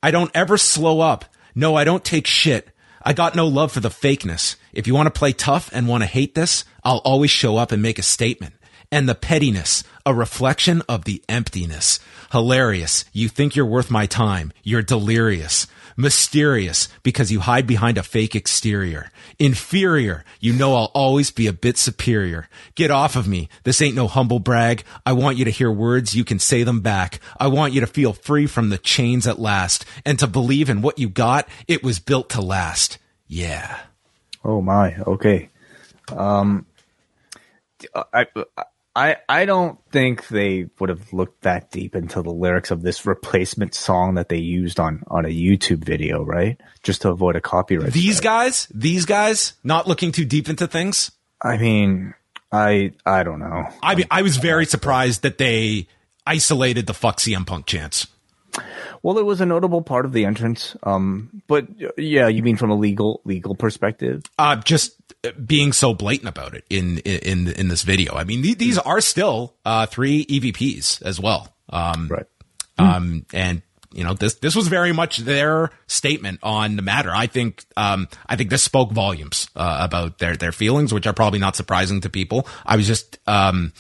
I don't ever slow up. No, I don't take shit. I got no love for the fakeness. If you want to play tough and want to hate this, I'll always show up and make a statement. And the pettiness, a reflection of the emptiness. Hilarious. You think you're worth my time. You're delirious. Mysterious because you hide behind a fake exterior. Inferior. You know I'll always be a bit superior. Get off of me. This ain't no humble brag. I want you to hear words. You can say them back. I want you to feel free from the chains at last and to believe in what you got. It was built to last. Yeah. Oh my. Okay. Um, I, I I I don't think they would have looked that deep into the lyrics of this replacement song that they used on on a YouTube video, right? Just to avoid a copyright. These strike. guys, these guys, not looking too deep into things. I mean, I I don't know. I mean, I was very surprised that they isolated the fuck CM Punk chants. Well, it was a notable part of the entrance. Um, but yeah, you mean from a legal legal perspective? Uh, just being so blatant about it in in in this video. I mean, these are still uh, three EVPs as well. Um, right. Um, and you know this this was very much their statement on the matter. I think um, I think this spoke volumes uh, about their their feelings, which are probably not surprising to people. I was just um,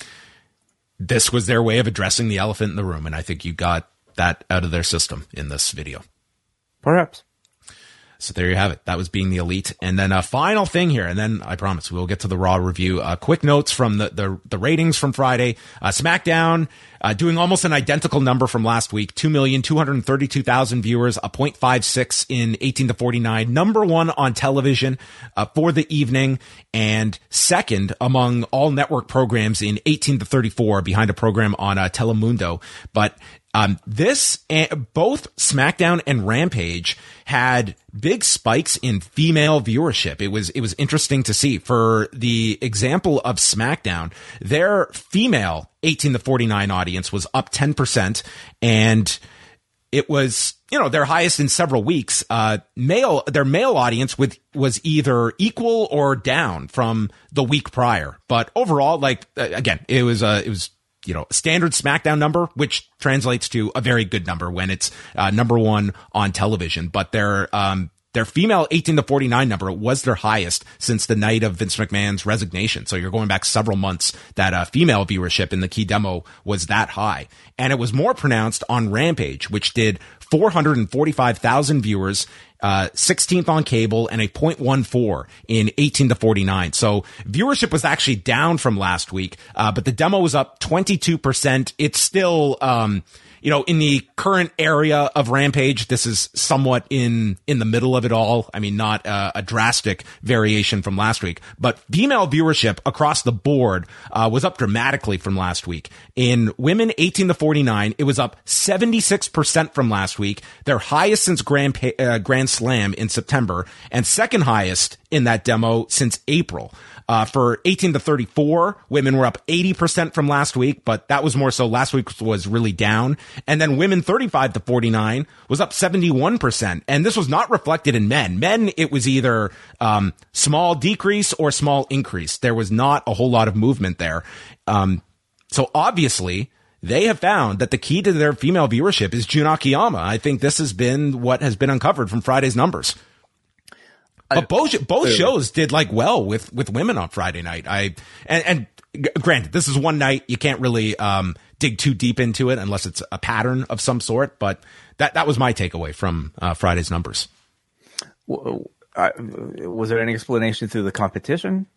this was their way of addressing the elephant in the room, and I think you got that out of their system in this video. Perhaps. So there you have it. That was being the elite. And then a final thing here, and then I promise we'll get to the raw review. Uh, quick notes from the, the, the ratings from Friday. Uh, SmackDown, uh, doing almost an identical number from last week. 2,232,000 viewers, a 0.56 in 18 to 49. Number one on television, uh, for the evening and second among all network programs in 18 to 34 behind a program on uh, Telemundo. But um, this, both SmackDown and Rampage had big spikes in female viewership. It was, it was interesting to see. For the example of SmackDown, their female 18 to 49 audience was up 10% and it was, you know, their highest in several weeks. Uh, male, their male audience with, was either equal or down from the week prior. But overall, like, again, it was, uh, it was you know, standard SmackDown number, which translates to a very good number when it's uh, number one on television. But their um, their female 18 to 49 number was their highest since the night of Vince McMahon's resignation. So you're going back several months that uh, female viewership in the key demo was that high. And it was more pronounced on Rampage, which did 445,000 viewers, uh, 16th on cable and a 0.14 in 18 to 49. So viewership was actually down from last week, uh, but the demo was up 22%. It's still, um, you know, in the current area of Rampage, this is somewhat in in the middle of it all. I mean, not uh, a drastic variation from last week, but female viewership across the board uh, was up dramatically from last week. In women 18 to 49, it was up 76 percent from last week, their highest since Grand uh, Grand Slam in September, and second highest in that demo since April. Uh, for 18 to 34, women were up 80% from last week, but that was more so last week was really down. And then women 35 to 49 was up 71%. And this was not reflected in men. Men, it was either, um, small decrease or small increase. There was not a whole lot of movement there. Um, so obviously, they have found that the key to their female viewership is Jun Akiyama. I think this has been what has been uncovered from Friday's numbers. But both both shows did like well with with women on Friday night. I and, and granted, this is one night you can't really um, dig too deep into it unless it's a pattern of some sort. But that that was my takeaway from uh, Friday's numbers. was there any explanation through the competition?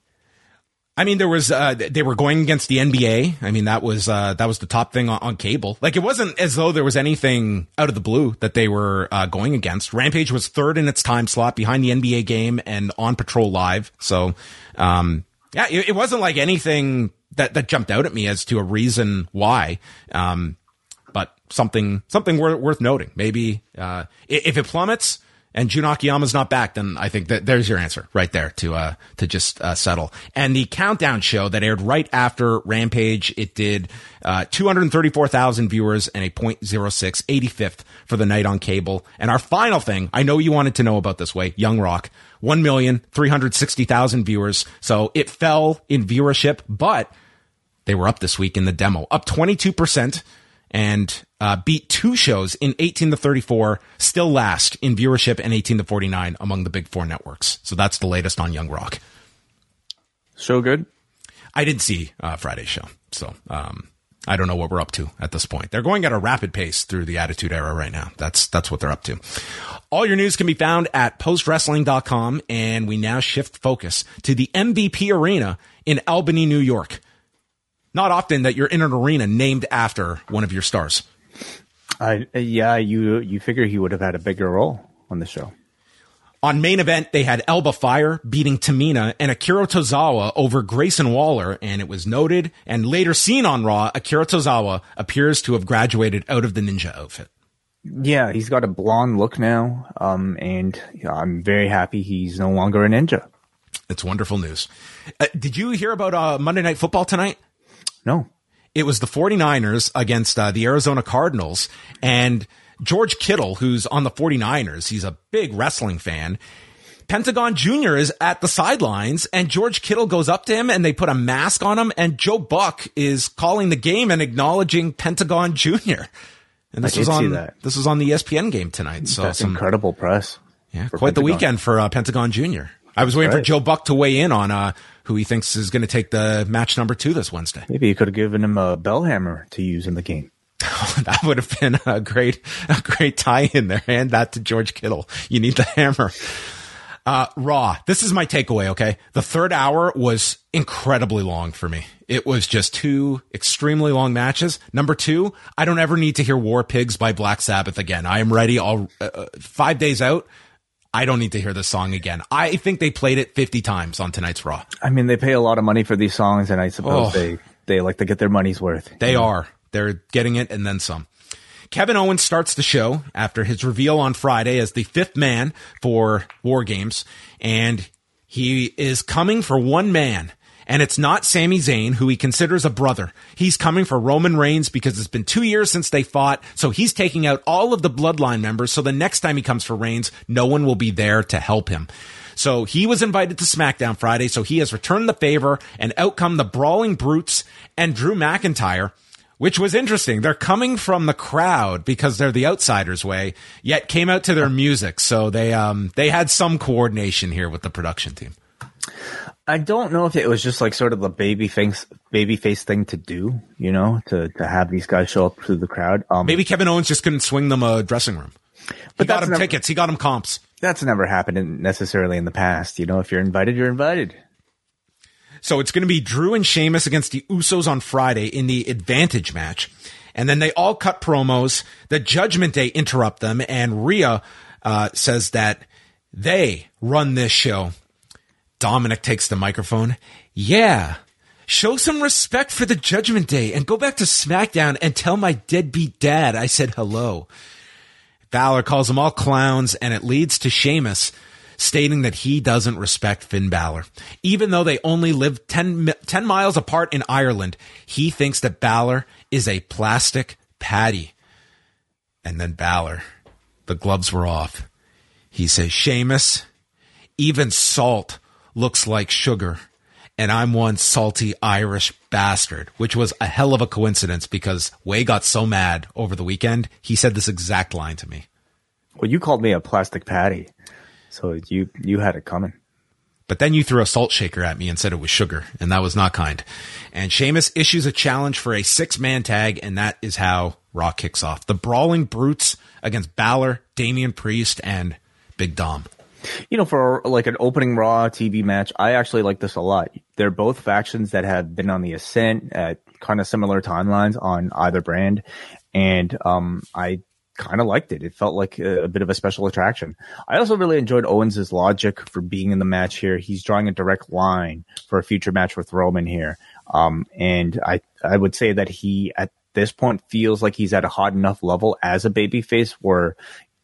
I mean, there was, uh, they were going against the NBA. I mean, that was, uh, that was the top thing on, on, cable. Like, it wasn't as though there was anything out of the blue that they were, uh, going against. Rampage was third in its time slot behind the NBA game and on Patrol Live. So, um, yeah, it, it wasn't like anything that, that jumped out at me as to a reason why. Um, but something, something worth, worth noting. Maybe, uh, if it plummets, and Jun Akiyama's not back, then I think that there's your answer right there to uh to just uh, settle. And the countdown show that aired right after Rampage, it did uh 234,000 viewers and a 0.06 85th for the night on cable. And our final thing, I know you wanted to know about this Wai, Young Rock, 1,360,000 viewers. So it fell in viewership, but they were up this week in the demo, up 22% and uh, beat two shows in 18 to 34, still last in viewership and 18 to 49 among the big four networks. So that's the latest on Young Rock. So good? I didn't see uh, Friday's show, so um, I don't know what we're up to at this point. They're going at a rapid pace through the Attitude Era right now. That's that's what they're up to. All your news can be found at postwrestling.com, and we now shift focus to the MVP Arena in Albany, New York not often that you're in an arena named after one of your stars. I yeah, you you figure he would have had a bigger role on the show. On main event, they had Alba Fyre beating Tamina and Akira Tozawa over Grayson Waller, and it was noted and later seen on Raw, Akira Tozawa appears to have graduated out of the ninja outfit. Yeah, he's got a blonde look now, um, and I'm very happy he's no longer a ninja. It's wonderful news. Uh, did you hear about uh, Monday Night Football tonight? No. It was the 49ers against uh, the Arizona Cardinals and George Kittle, who's on the 49ers. He's a big wrestling fan. Pentagon Jr. is at the sidelines and George Kittle goes up to him and they put a mask on him and Joe Buck is calling the game and acknowledging Pentagon Jr. And this was on this was on the ESPN game tonight. So that's some, incredible press. Yeah, quite Pentagon. the weekend for uh, Pentagon Jr. I was waiting right. for Joe Buck to weigh in on uh, who he thinks is going to take the match number two this Wednesday. Maybe you could have given him a bell hammer to use in the game. that would have been a great, a great tie in there. Hand that to George Kittle. You need the hammer. Uh, Raw. This is my takeaway. Okay. The third hour was incredibly long for me. It was just two extremely long matches. Number two, I don't ever need to hear War Pigs by Black Sabbath again. I am ready all uh, uh five days out. I don't need to hear this song again. I think they played it 50 times on tonight's Raw. I mean, they pay a lot of money for these songs, and I suppose oh, they, they like to get their money's worth. They are. They're getting it and then some. Kevin Owens starts the show after his reveal on Friday as the fifth man for War Games, and he is coming for one man and it's not Sami Zayn, who he considers a brother. He's coming for Roman Reigns because it's been two years since they fought. So he's taking out all of the bloodline members. So the next time he comes for Reigns, no one will be there to help him. So he was invited to SmackDown Friday. So he has returned the favor and out come the Brawling Brutes and Drew McIntyre. which was interesting. They're coming from the crowd because they're the outsiders Wai, yet came out to their music. So they um they had some coordination here with the production team. I don't know if it was just like sort of the baby face baby face thing to do, you know, to to have these guys show up to the crowd. Um, Maybe Kevin Owens just couldn't swing them a dressing room. He But got him never- tickets. He got him comps. that's never happened in, necessarily in the past. You know, if you're invited, you're invited. So it's going to be Drew and Sheamus against the Usos on Friday in the advantage match. And then they all cut promos. The Judgment Day interrupt them, and Rhea uh, says that they run this show. Dominic takes the microphone. Yeah. Show some respect for the Judgment Day and go back to SmackDown and tell my deadbeat dad I said hello. Balor calls them all clowns, and it leads to Sheamus stating that he doesn't respect Finn Balor. Even though they only live 10, 10 miles apart in Ireland, he thinks that Balor is a plastic paddy. And then Balor, the gloves were off. He says, Sheamus, even salt looks like sugar. And I'm one salty Irish bastard, which was a hell of a coincidence because Wai got so mad over the weekend. He said this exact line to me. Well, you called me a plastic paddy, so you you had it coming. But then you threw a salt shaker at me and said it was sugar, and that was not kind. And Sheamus issues a challenge for a six man tag, and that is how Raw kicks off. The Brawling Brutes against Balor, Damian Priest, and Big Dom. You know, for like an opening Raw TV match, I actually like this a lot. They're both factions that have been on the ascent at kind of similar timelines on either brand, and um, I kind of liked it. It felt like a, a bit of a special attraction. I also really enjoyed Owens' logic for being in the match here. He's drawing a direct line for a future match with Roman here, um, and I I would say that he at this point feels like he's at a hot enough level as a babyface where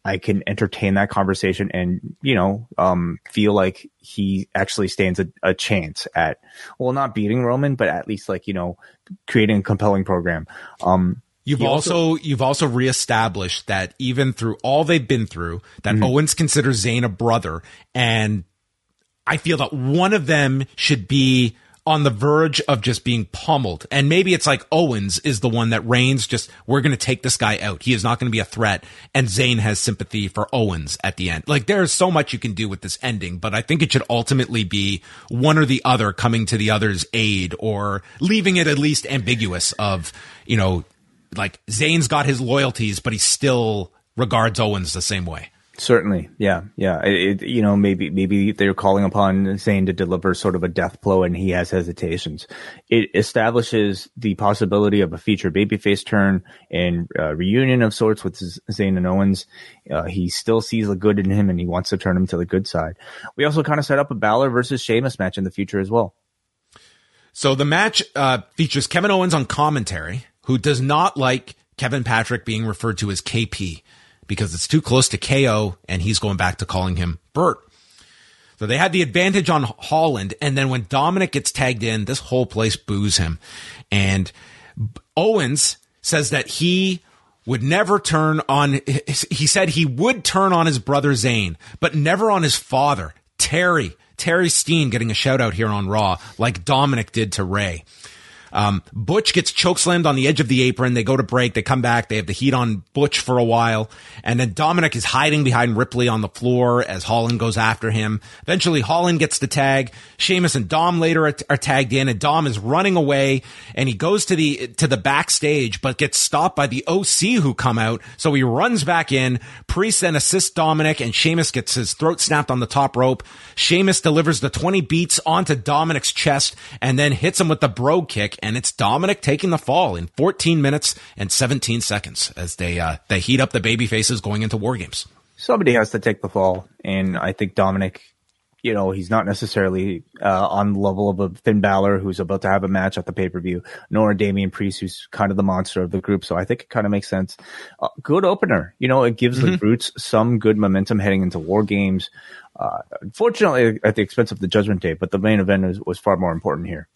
I can entertain that conversation and, you know, um, feel like he actually stands a, a chance at, well, not beating Roman, but at least like, you know, creating a compelling program. Um, You've He also, you've also reestablished that even through all they've been through, that Mm-hmm. Owens considers Zayn a brother, and I feel that one of them should be on the verge of just being pummeled. And maybe it's like Owens is the one that reigns just, we're going to take this guy out. He is not going to be a threat. And Zayn has sympathy for Owens at the end. Like there's so much you can do with this ending, but I think it should ultimately be one or the other coming to the other's aid or leaving it at least ambiguous of, you know, like Zayn's got his loyalties, but he still regards Owens the same way. Certainly, yeah, yeah. It, it- you know, maybe maybe they're calling upon Zayn to deliver sort of a death blow, and he has hesitations. It establishes the possibility of a future babyface turn and uh, reunion of sorts with Z- Zayn and Owens. Uh, he still sees the good in him, and he wants to turn him to the good side. We also kind of set up a Balor versus Sheamus match in the future as well. So the match uh, features Kevin Owens on commentary, who does not like Kevin Patrick being referred to as KP because it's too close to KO, and he's going back to calling him Bert. So they had the advantage on Holland, and then when Dominic gets tagged in, this whole place boos him. And Owens says that he would never turn on, he said he would turn on his brother Zayn, but never on his father, Terry. Terry Steen getting a shout out here on Raw, like Dominic did to Ray. Um, Butch gets chokeslammed on the edge of the apron. They go to break. They come back. They have the heat on Butch for a while. And then Dominic is hiding behind Ripley on the floor as Holland goes after him. Eventually, Holland gets the tag. Sheamus and Dom later are, are tagged in and Dom is running away and he goes to the, to the backstage, but gets stopped by the OC who come out. So he runs back in. Priest then assists Dominic and Sheamus gets his throat snapped on the top rope. Sheamus delivers the 20 beats onto Dominic's chest and then hits him with the bro kick. And it's Dominic taking the fall in 14 minutes and 17 seconds as they, uh, they heat up the baby faces going into war games. somebody has to take the fall, and I think Dominic, you know, he's not necessarily uh, on the level of a Finn Balor who's about to have a match at the pay per view, nor a Damian Priest who's kind of the monster of the group. So I think it kind of makes sense. Uh, good opener, you know, it gives the Brutes some good momentum heading into War Games. Uh, unfortunately, at the expense of the Judgment Day, but the main event was, was far more important here.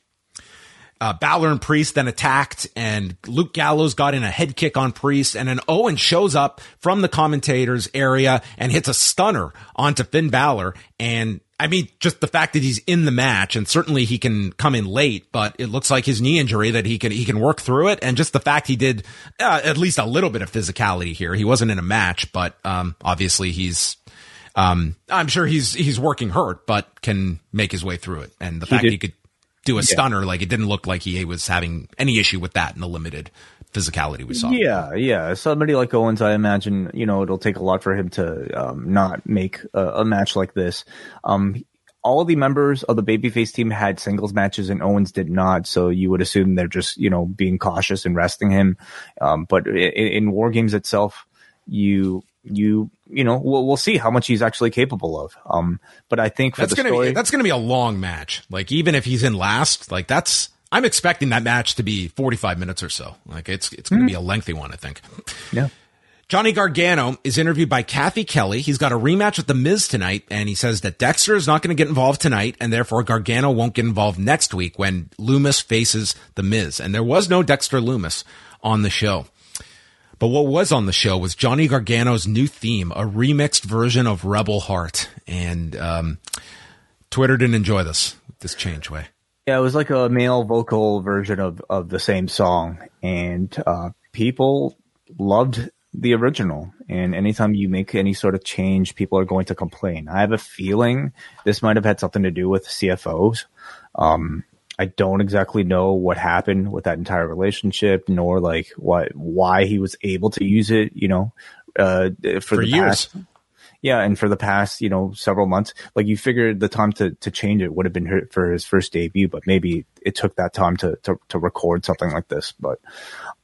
Uh, Balor and Priest then attacked, and Luke Gallows got in a head kick on Priest, and then Owen shows up from the commentators area and hits a stunner onto Finn Balor, and I mean, just the fact that he's in the match, and certainly he can come in late, but it looks like his knee injury that he can he can work through it, and just the fact he did uh, at least a little bit of physicality here. He wasn't in a match, but um, obviously he's. Um, I'm sure he's he's working hurt, but can make his way through it. And the He fact did- he could do a stunner, like it didn't look like he was having any issue with that in the limited physicality we saw. Yeah, yeah. Somebody like Owens, I imagine, you know, it'll take a lot for him to um, not make a, a match like this. Um, all the members of the babyface team had singles matches and Owens did not. So you would assume they're just, you know, being cautious and resting him. Um, but in, in War Games itself, you, you, you know, we'll, we'll see how much he's actually capable of. Um, but I think for That's the gonna story, be that's gonna be a long match. Like even if he's in last, like that's I'm expecting that match to be 45 minutes or so. Like it's it's gonna be a lengthy one, I think. yeah. Johnny Gargano is interviewed by Kathy Kelly. He's got a rematch with The Miz tonight, and he says that Dexter is not going to get involved tonight, and therefore Gargano won't get involved next week when Lumis faces The Miz. And there was no Dexter Lumis on the show. But what was on the show was Johnny Gargano's new theme, a remixed version of Rebel Heart. And um, Twitter didn't enjoy this, this change Wai. Yeah, it was like a male vocal version of, of the same song, and uh, people loved the original. And anytime you make any sort of change, people are going to complain. I have a feeling this might have had something to do with CFO$. Um, I don't exactly know what happened with that entire relationship, nor like what why he was able to use it. You know, uh, for, For the years. past- yeah, and for the past, you know, several months, like you figured the time to, to change it would have been for his first debut, but maybe it took that time to, to, to record something like this. But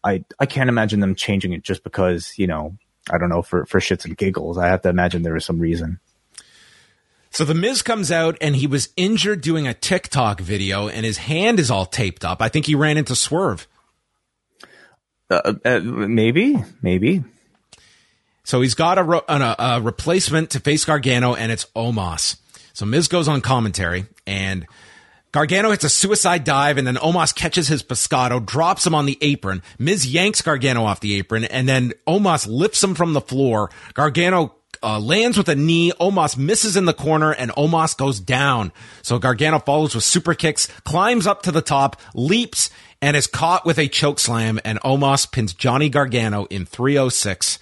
I, I can't imagine them changing it just because, you know, I don't know, for, for shits and giggles. I have to imagine there is some reason. So the Miz comes out and he was injured doing a TikTok video and his hand is all taped up. I think he ran into Swerve. Uh, uh, maybe, maybe. So he's got a, ro- an- a, a replacement to face Gargano, and it's Omos. So Miz goes on commentary, and Gargano hits a suicide dive, and then Omos catches his pescado, drops him on the apron. Miz yanks Gargano off the apron, and then Omos lifts him from the floor. Gargano uh, lands with a knee. Omos misses in the corner, and Omos goes down. So Gargano follows with super kicks, climbs up to the top, leaps, and is caught with a choke slam, and Omos pins Johnny Gargano in 306.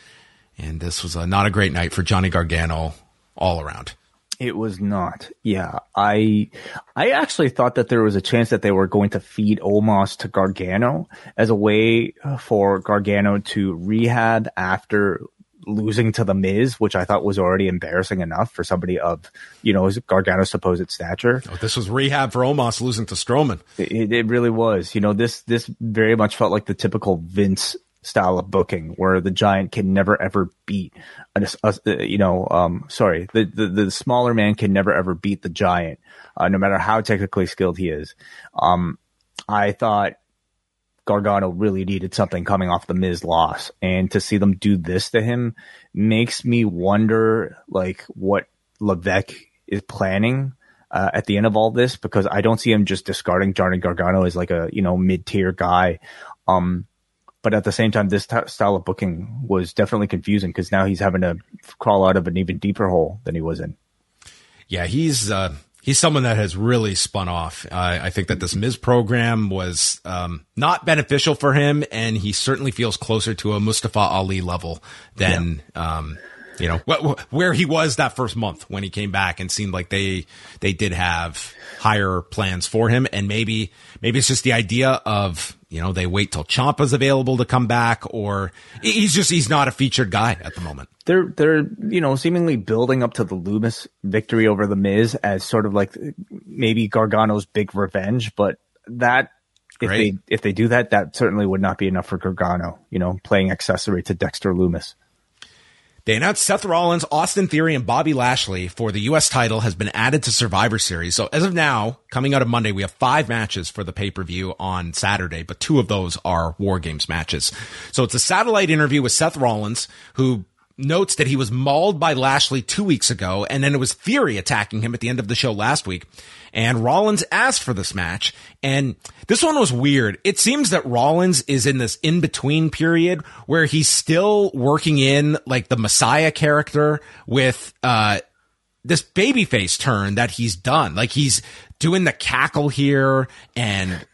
And this was a, not a great night for Johnny Gargano all around. It was not. Yeah, I I actually thought that there was a chance that they were going to feed Omos to Gargano as a way for Gargano to rehab after losing to the Miz, which I thought was already embarrassing enough for somebody of you know Gargano's supposed stature. Oh, this was rehab for Omos losing to Strowman. It, it really was. You know, this this very much felt like the typical Vince style of booking, where the giant can never ever beat, a, a- you know, um, sorry, the, the the smaller man can never ever beat the giant, uh, no matter how technically skilled he is. Um, I thought Gargano really needed something coming off the Miz loss, and to see them do this to him makes me wonder, like, what Levesque is planning uh, at the end of all this, because I don't see him just discarding Johnny Gargano as like a you know mid tier guy. Um, but at the same time, this t- style of booking was definitely confusing because now he's having to crawl out of an even deeper hole than he was in. Yeah, he's uh, he's someone that has really spun off. I I think that this Miz program was um, not beneficial for him, and he certainly feels closer to a Mustafa Ali level than. Um, you know wh- wh- where he was that first month when he came back and seemed like they they did have higher plans for him and maybe maybe it's just the idea of you know they wait till Ciampa's available to come back or he's just he's not a featured guy at the moment. They're they're you know seemingly building up to the Lumis victory over the Miz as sort of like maybe Gargano's big revenge, but that if Great. they if they do that, that certainly would not be enough for Gargano. You know, playing accessory to Dexter Lumis. They announced Seth Rollins, Austin Theory, and Bobby Lashley for the U.S. title has been added to Survivor Series. So as of now, coming out of Monday, we have five matches for the pay-per-view on Saturday, but two of those are War Games matches. So it's a satellite interview with Seth Rollins, who notes that he was mauled by Lashley two weeks ago, and then it was Theory attacking him at the end of the show last week. And Rollins asked for this match, and this one was weird. It seems that Rollins is in this in between period where he's still working in like the Messiah character with, uh, this babyface turn that he's done. Like he's doing the cackle here and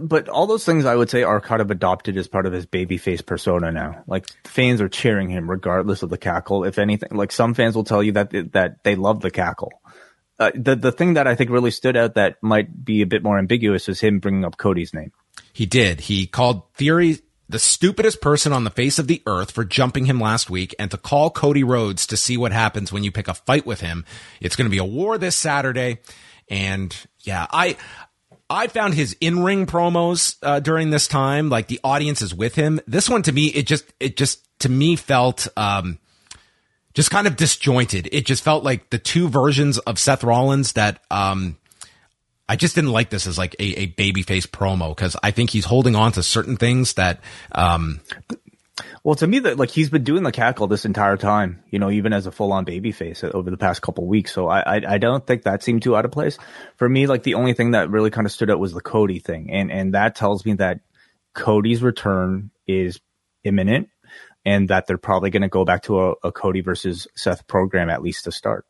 but all those things I would say are kind of adopted as part of his babyface persona now. Like fans are cheering him regardless of the cackle. If anything, like some fans will tell you that that they love the cackle. Uh, the the thing that I think really stood out that might be a bit more ambiguous is him bringing up Cody's name. He did. He called Theory the stupidest person on the face of the earth for jumping him last week and to call Cody Rhodes to see what happens when you pick a fight with him. It's going to be a war this Saturday. And yeah, I, I found his in-ring promos uh, during this time, like the audience is with him. This one to me, it just, it just to me felt, um, just kind of disjointed. It just felt like the two versions of Seth Rollins that, um, I just didn't like this as like a, a babyface promo because I think he's holding on to certain things that, um, well, to me, that like he's been doing the cackle this entire time, you know, even as a full on baby face over the past couple weeks. So I, I, I don't think that seemed too out of place for me. Like the only thing that really kind of stood out was the Cody thing, and and that tells me that Cody's return is imminent, and that they're probably going to go back to a, a Cody versus Seth program at least to start.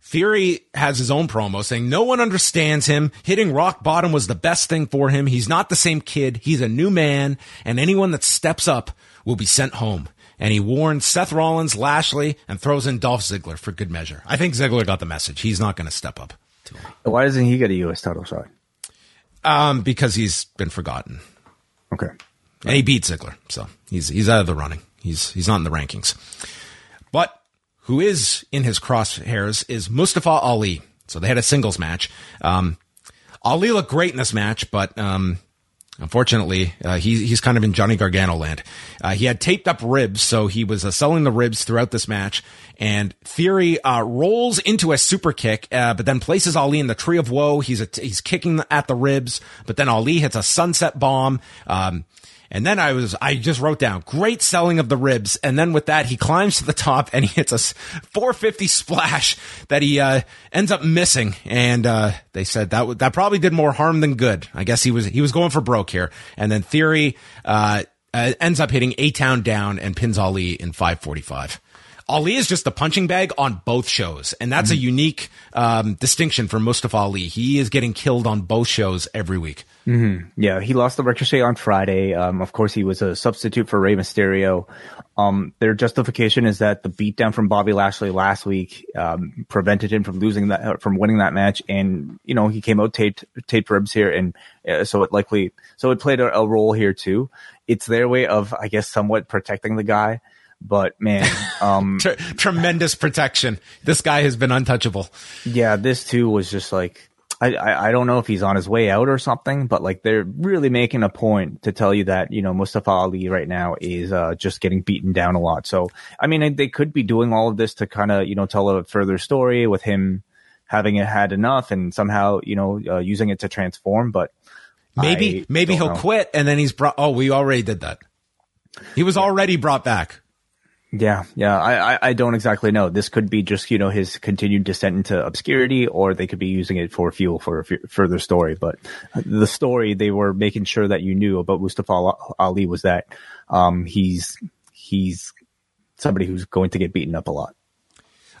Theory has his own promo saying no one understands him. Hitting rock bottom was the best thing for him. He's not the same kid. He's a new man and anyone that steps up will be sent home. And he warns Seth Rollins, Lashley, and throws in Dolph Ziggler for good measure. I think Ziggler got the message. He's not going to step up. Why doesn't he get a U.S. title shot? Um, because he's been forgotten. Okay. And he beat Ziggler. So he's, he's out of the running. He's, he's not in the rankings. But who is in his crosshairs is Mustafa Ali. So they had a singles match. Um, Ali looked great in this match, but um, unfortunately, uh, he, he's kind of in Johnny Gargano land. Uh, he had taped up ribs, so he was uh, selling the ribs throughout this match. And Theory uh, rolls into a super kick, uh, but then places Ali in the Tree of Woe. He's a, he's kicking at the ribs, but then Ali hits a sunset bomb. Um, and then I was, I just wrote down great selling of the ribs. And then with that, he climbs to the top and he hits a 450 splash that he, uh, ends up missing. And, uh, they said that, w- that probably did more harm than good. I guess he was, he was going for broke here. And then Theory, uh, uh ends up hitting A Town down and pins Ali in 545. Ali is just a punching bag on both shows, and that's mm-hmm. a unique um, distinction for Mustafa Ali. He is getting killed on both shows every week. Mm-hmm. Yeah, he lost the Ricochet on Friday. Um, of course, he was a substitute for Rey Mysterio. Um, their justification is that the beatdown from Bobby Lashley last week um, prevented him from losing that, uh, from winning that match, and you know he came out taped taped ribs here, and uh, so it likely so it played a, a role here too. It's their way of, I guess, somewhat protecting the guy. But man, um, tremendous protection. This guy has been untouchable. Yeah, this too was just like I, I, I don't know if he's on his way out or something, but like they're really making a point to tell you that you know Mustafa Ali right now is uh, just getting beaten down a lot. So I mean, they could be doing all of this to kind of you know tell a further story with him having had enough and somehow you know uh, using it to transform. But maybe I maybe he'll know. quit and then he's brought. Oh, we already did that. He was already brought back. Yeah, yeah. I, I, I, don't exactly know. This could be just, you know, his continued descent into obscurity, or they could be using it for fuel for a f- further story. But the story they were making sure that you knew about Mustafa Ali was that um, he's he's somebody who's going to get beaten up a lot.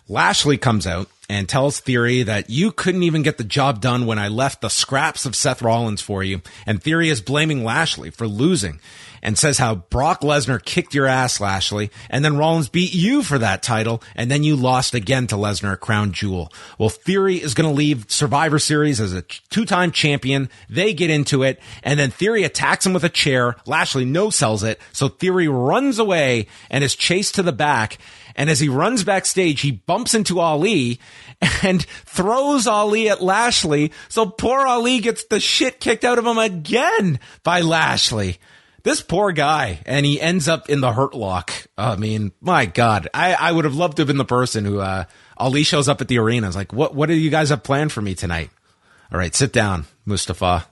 Lashley comes out and tells Theory that you couldn't even get the job done when I left the scraps of Seth Rollins for you. And Theory is blaming Lashley for losing and says how Brock Lesnar kicked your ass, Lashley, and then Rollins beat you for that title, and then you lost again to Lesnar Crown Jewel. Well, Theory is going to leave Survivor Series as a two-time champion. They get into it, and then Theory attacks him with a chair. Lashley no sells it, so Theory runs away and is chased to the back. And as he runs backstage, he bumps into Ali and throws Ali at Lashley. So poor Ali gets the shit kicked out of him again by Lashley this poor guy, and he ends up in the hurt lock. I mean, my God, I, I would have loved to have been the person who, uh, Ali shows up at the arena. It's like, what, what do you guys have planned for me tonight? All right, sit down, Mustafa.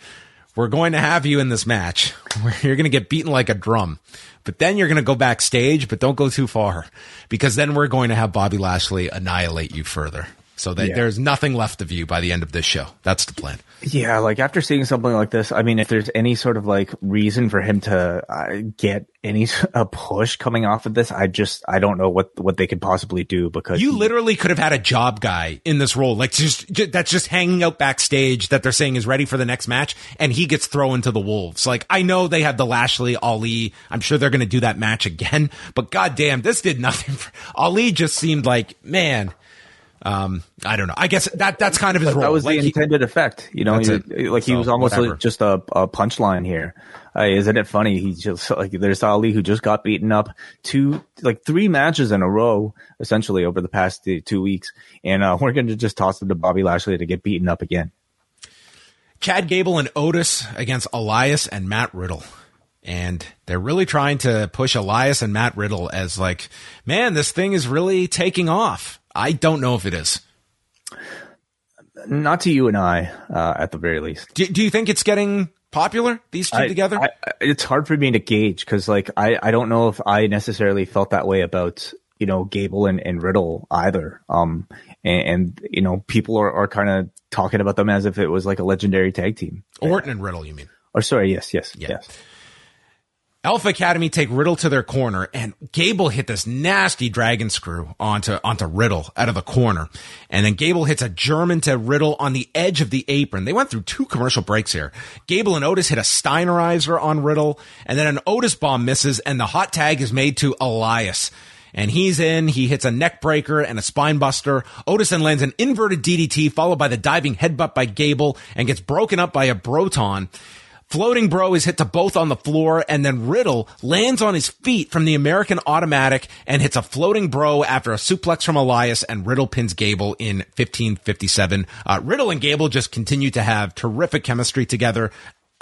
We're going to have you in this match. You're going to get beaten like a drum, but then you're going to go backstage, but don't go too far because then we're going to have Bobby Lashley annihilate you further. So that Yeah. there's nothing left of you by the end of this show. That's the plan. Yeah, like after seeing something like this, I mean, if there's any sort of like reason for him to uh, get any a push coming off of this, I just I don't know what what they could possibly do because You he- literally could have had a job guy in this role, like just, ju- that's just hanging out backstage that they're saying is ready for the next match, and he gets thrown to the wolves. Like I know they had the Lashley Ali. I'm sure they're going to do that match again, but goddamn, this did nothing. For, Ali just seemed like man. Um, I don't know. I guess that that's kind of his role. that was Like, the he- intended effect. You know, he- like he So, was almost like just a, a punchline here. Uh, isn't it funny? He just like there's Ali who just got beaten up two like three matches in a row essentially over the past two weeks, and uh, we're going to just toss him to Bobby Lashley to get beaten up again. Chad Gable and Otis against Elias and Matt Riddle. And they're really trying to push Elias and Matt Riddle as like, man, this thing is really taking off. I don't know if it is. Not to you and I, uh, at the very least. Do, do you think it's getting popular, these two I- together? I, it's hard for me to gauge because, like, I, I don't know if I necessarily felt that way about you know Gable and, and Riddle either. Um, and, and you know people are, are kind of talking about them as if it was like a legendary tag team. Orton and Riddle, you mean? Or sorry, yes, yes, Yeah. yes. Alpha Academy take Riddle to their corner, and Gable hit this nasty dragon screw onto onto Riddle out of the corner, and then Gable hits a German to Riddle on the edge of the apron. They went through two commercial breaks here. Gable and Otis hit a Steinerizer on Riddle, and then an Otis bomb misses, and the hot tag is made to Elias. And he's in, he hits a neck breaker and a spine buster. Otis then lands an inverted DDT followed by the diving headbutt by Gable and gets broken up by a Broton. Floating Bro is hit to both on the floor, and then Riddle lands on his feet from the American automatic and hits a floating bro after a suplex from Elias, and Riddle pins Gable in 1557. Uh, Riddle and Gable just continue to have terrific chemistry together.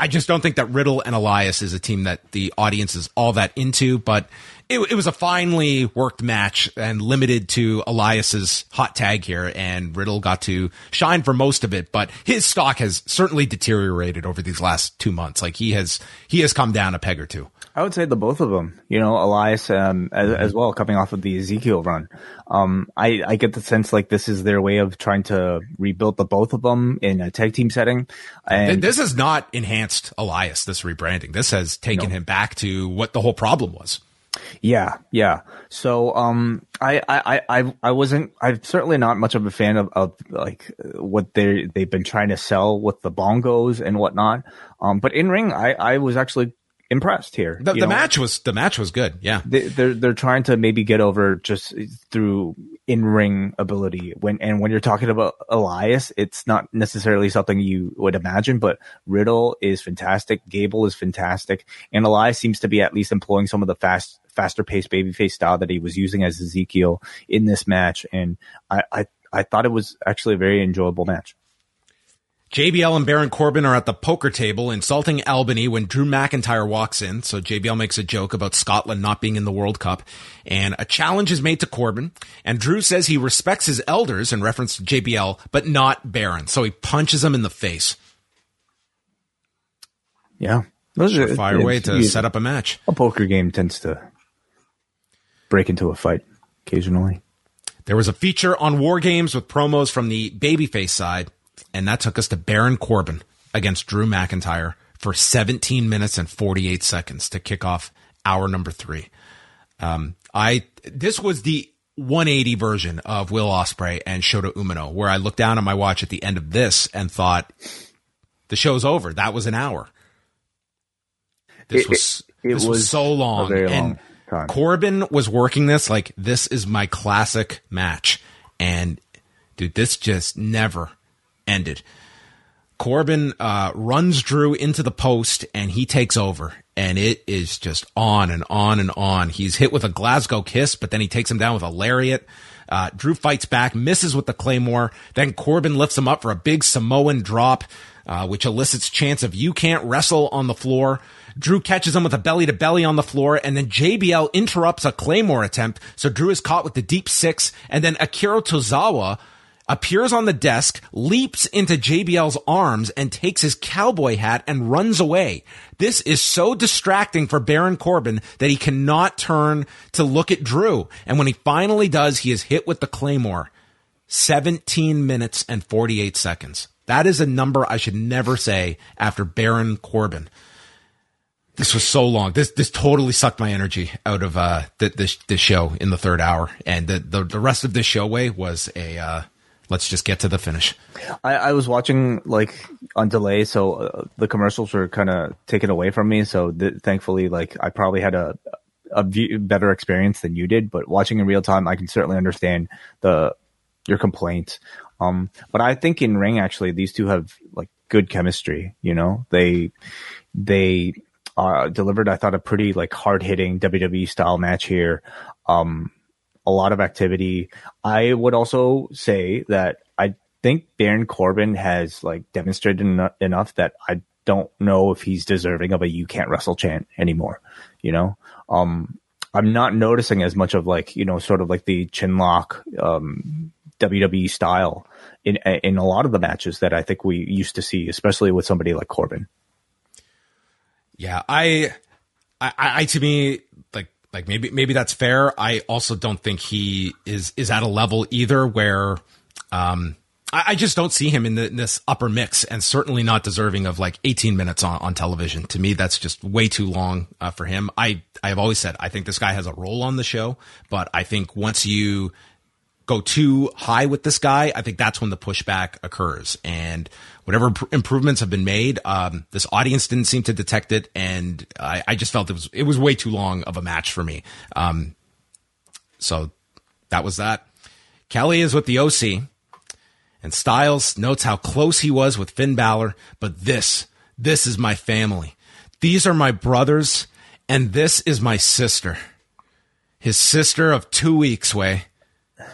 I just don't think that Riddle and Elias is a team that the audience is all that into, but it, it was a finely worked match and limited to Elias's hot tag here, and Riddle got to shine for most of it. But his stock has certainly deteriorated over these last two months. Like he has, he has come down a peg or two. I would say the both of them. You know, Elias um, as, as well, coming off of the Ezekiel run. Um, I, I get the sense like this is their way of trying to rebuild the both of them in a tag team setting. And This has not enhanced Elias. This rebranding. This has taken him back to what the whole problem was. Yeah, yeah. So, um, I, I, I, I- wasn't. I'm certainly not much of a fan of, of like what they they've been trying to sell with the bongos and whatnot. Um, but in ring, I, I was actually impressed here. The, the match was the match was good. Yeah. they, they're they're trying to maybe get over just through in ring ability. When and when you're talking about Elias, it's not necessarily something you would imagine. But Riddle is fantastic, Gable is fantastic, and Elias seems to be at least employing some of the fast faster paced babyface style that he was using as Ezekiel in this match. And I I, I thought it was actually a very enjoyable match. JBL and Baron Corbin are at the poker table insulting Albany when Drew McIntyre walks in. So JBL makes a joke about Scotland not being in the World Cup and a challenge is made to Corbin and Drew says he respects his elders in reference to JBL, but not Baron. So he punches him in the face. Yeah, those are Fire way to set up a match. a poker game tends to break into a fight occasionally. There was a feature on War Games with promos from the babyface side, and that took us to Baron Corbin against Drew McIntyre for 17 minutes and 48 seconds to kick off hour number three. Um, I this was the 180 version of Will Ospreay and Shota Umino, where I looked down at my watch at the end of this and thought the show's over. That was an hour. This It- was it- it this was, was so long, and long. Corbin was working this like this is my classic match, and dude, this just never ended. Corbin uh, runs Drew into the post and he takes over, and it is just on and on and on. He's hit with a Glasgow kiss, but then he takes him down with a lariat. Uh, Drew fights back, misses with the claymore. Then Corbin lifts him up for a big Samoan drop, uh, which elicits chants of "You can't wrestle" on the floor. Drew catches him with a belly to belly on the floor, and then JBL interrupts a claymore attempt. So Drew is caught with the deep six, and then Akira Tozawa appears on the desk, leaps into JBL's arms and takes his cowboy hat and runs away. This is so distracting for Baron Corbin that he cannot turn to look at Drew. And when he finally does, he is hit with the claymore. 17 minutes and 48 seconds. That is a number I should never say after Baron Corbin. This was so long. This this totally sucked my energy out of uh this this show in the third hour, and the the, the rest of this show way was a uh, let's just get to the finish. I, I was watching like on delay, so uh, the commercials were kind of taken away from me. So th- thankfully, like I probably had a a view, better experience than you did. But watching in real time, I can certainly understand the your complaint. Um, but I think in ring actually, these two have like good chemistry. You know, they they uh, delivered, I thought, a pretty like hard hitting WWE style match here. Um, a lot of activity. I would also say that I think Baron Corbin has like demonstrated en- enough that I don't know if he's deserving of a "You Can't Wrestle" chant anymore. You know, um, I'm not noticing as much of like you know, sort of like the chin lock um, WWE style in in a lot of the matches that I think we used to see, especially with somebody like Corbin. Yeah, I, I, I, to me, like, maybe, maybe that's fair. I also don't think he is, is at a level either where, um, I, I just don't see him in, the, in, this upper mix and certainly not deserving of like 18 minutes on, on television. To me, that's just way too long uh, for him. I, I have always said, I think this guy has a role on the show, but I think once you go too high with this guy, I think that's when the pushback occurs. And whatever improvements have been made, um, this audience didn't seem to detect it, and I, I, just felt it was it was Wai too long of a match for me. Um, so that was that. Kelly is with the OC, and Styles notes how close he was with Finn Balor, but this this is my family. These are my brothers, and this is my sister. His sister of two weeks, way.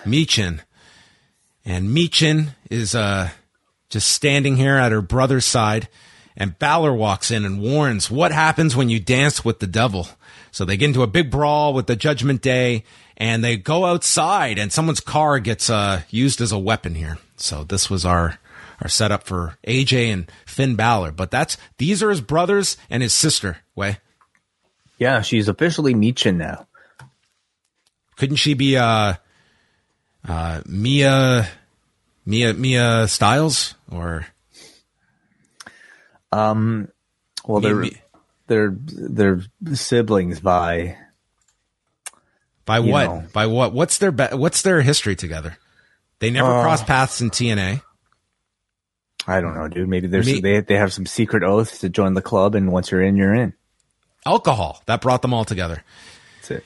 Michin. And Michin is uh, just standing here at her brother's side. And Balor walks in and warns what happens when you dance with the devil. So they get into a big brawl with the Judgment Day and they go outside and someone's car gets uh, used as a weapon here. So this was our our setup for AJ and Finn Balor. But that's these are his brothers and his sister. Wai. Yeah, she's officially Michin now. Couldn't she be uh uh, Mia, Mia, Mia Styles, or um, well, they're Mia. they're they're siblings by by what? Know. By what? What's their be- what's their history together? They never uh, crossed paths in TNA. I don't know, dude. Maybe there's Me- they they have some secret oaths to join the club, and once you're in, you're in. Alcohol that brought them all together. That's it.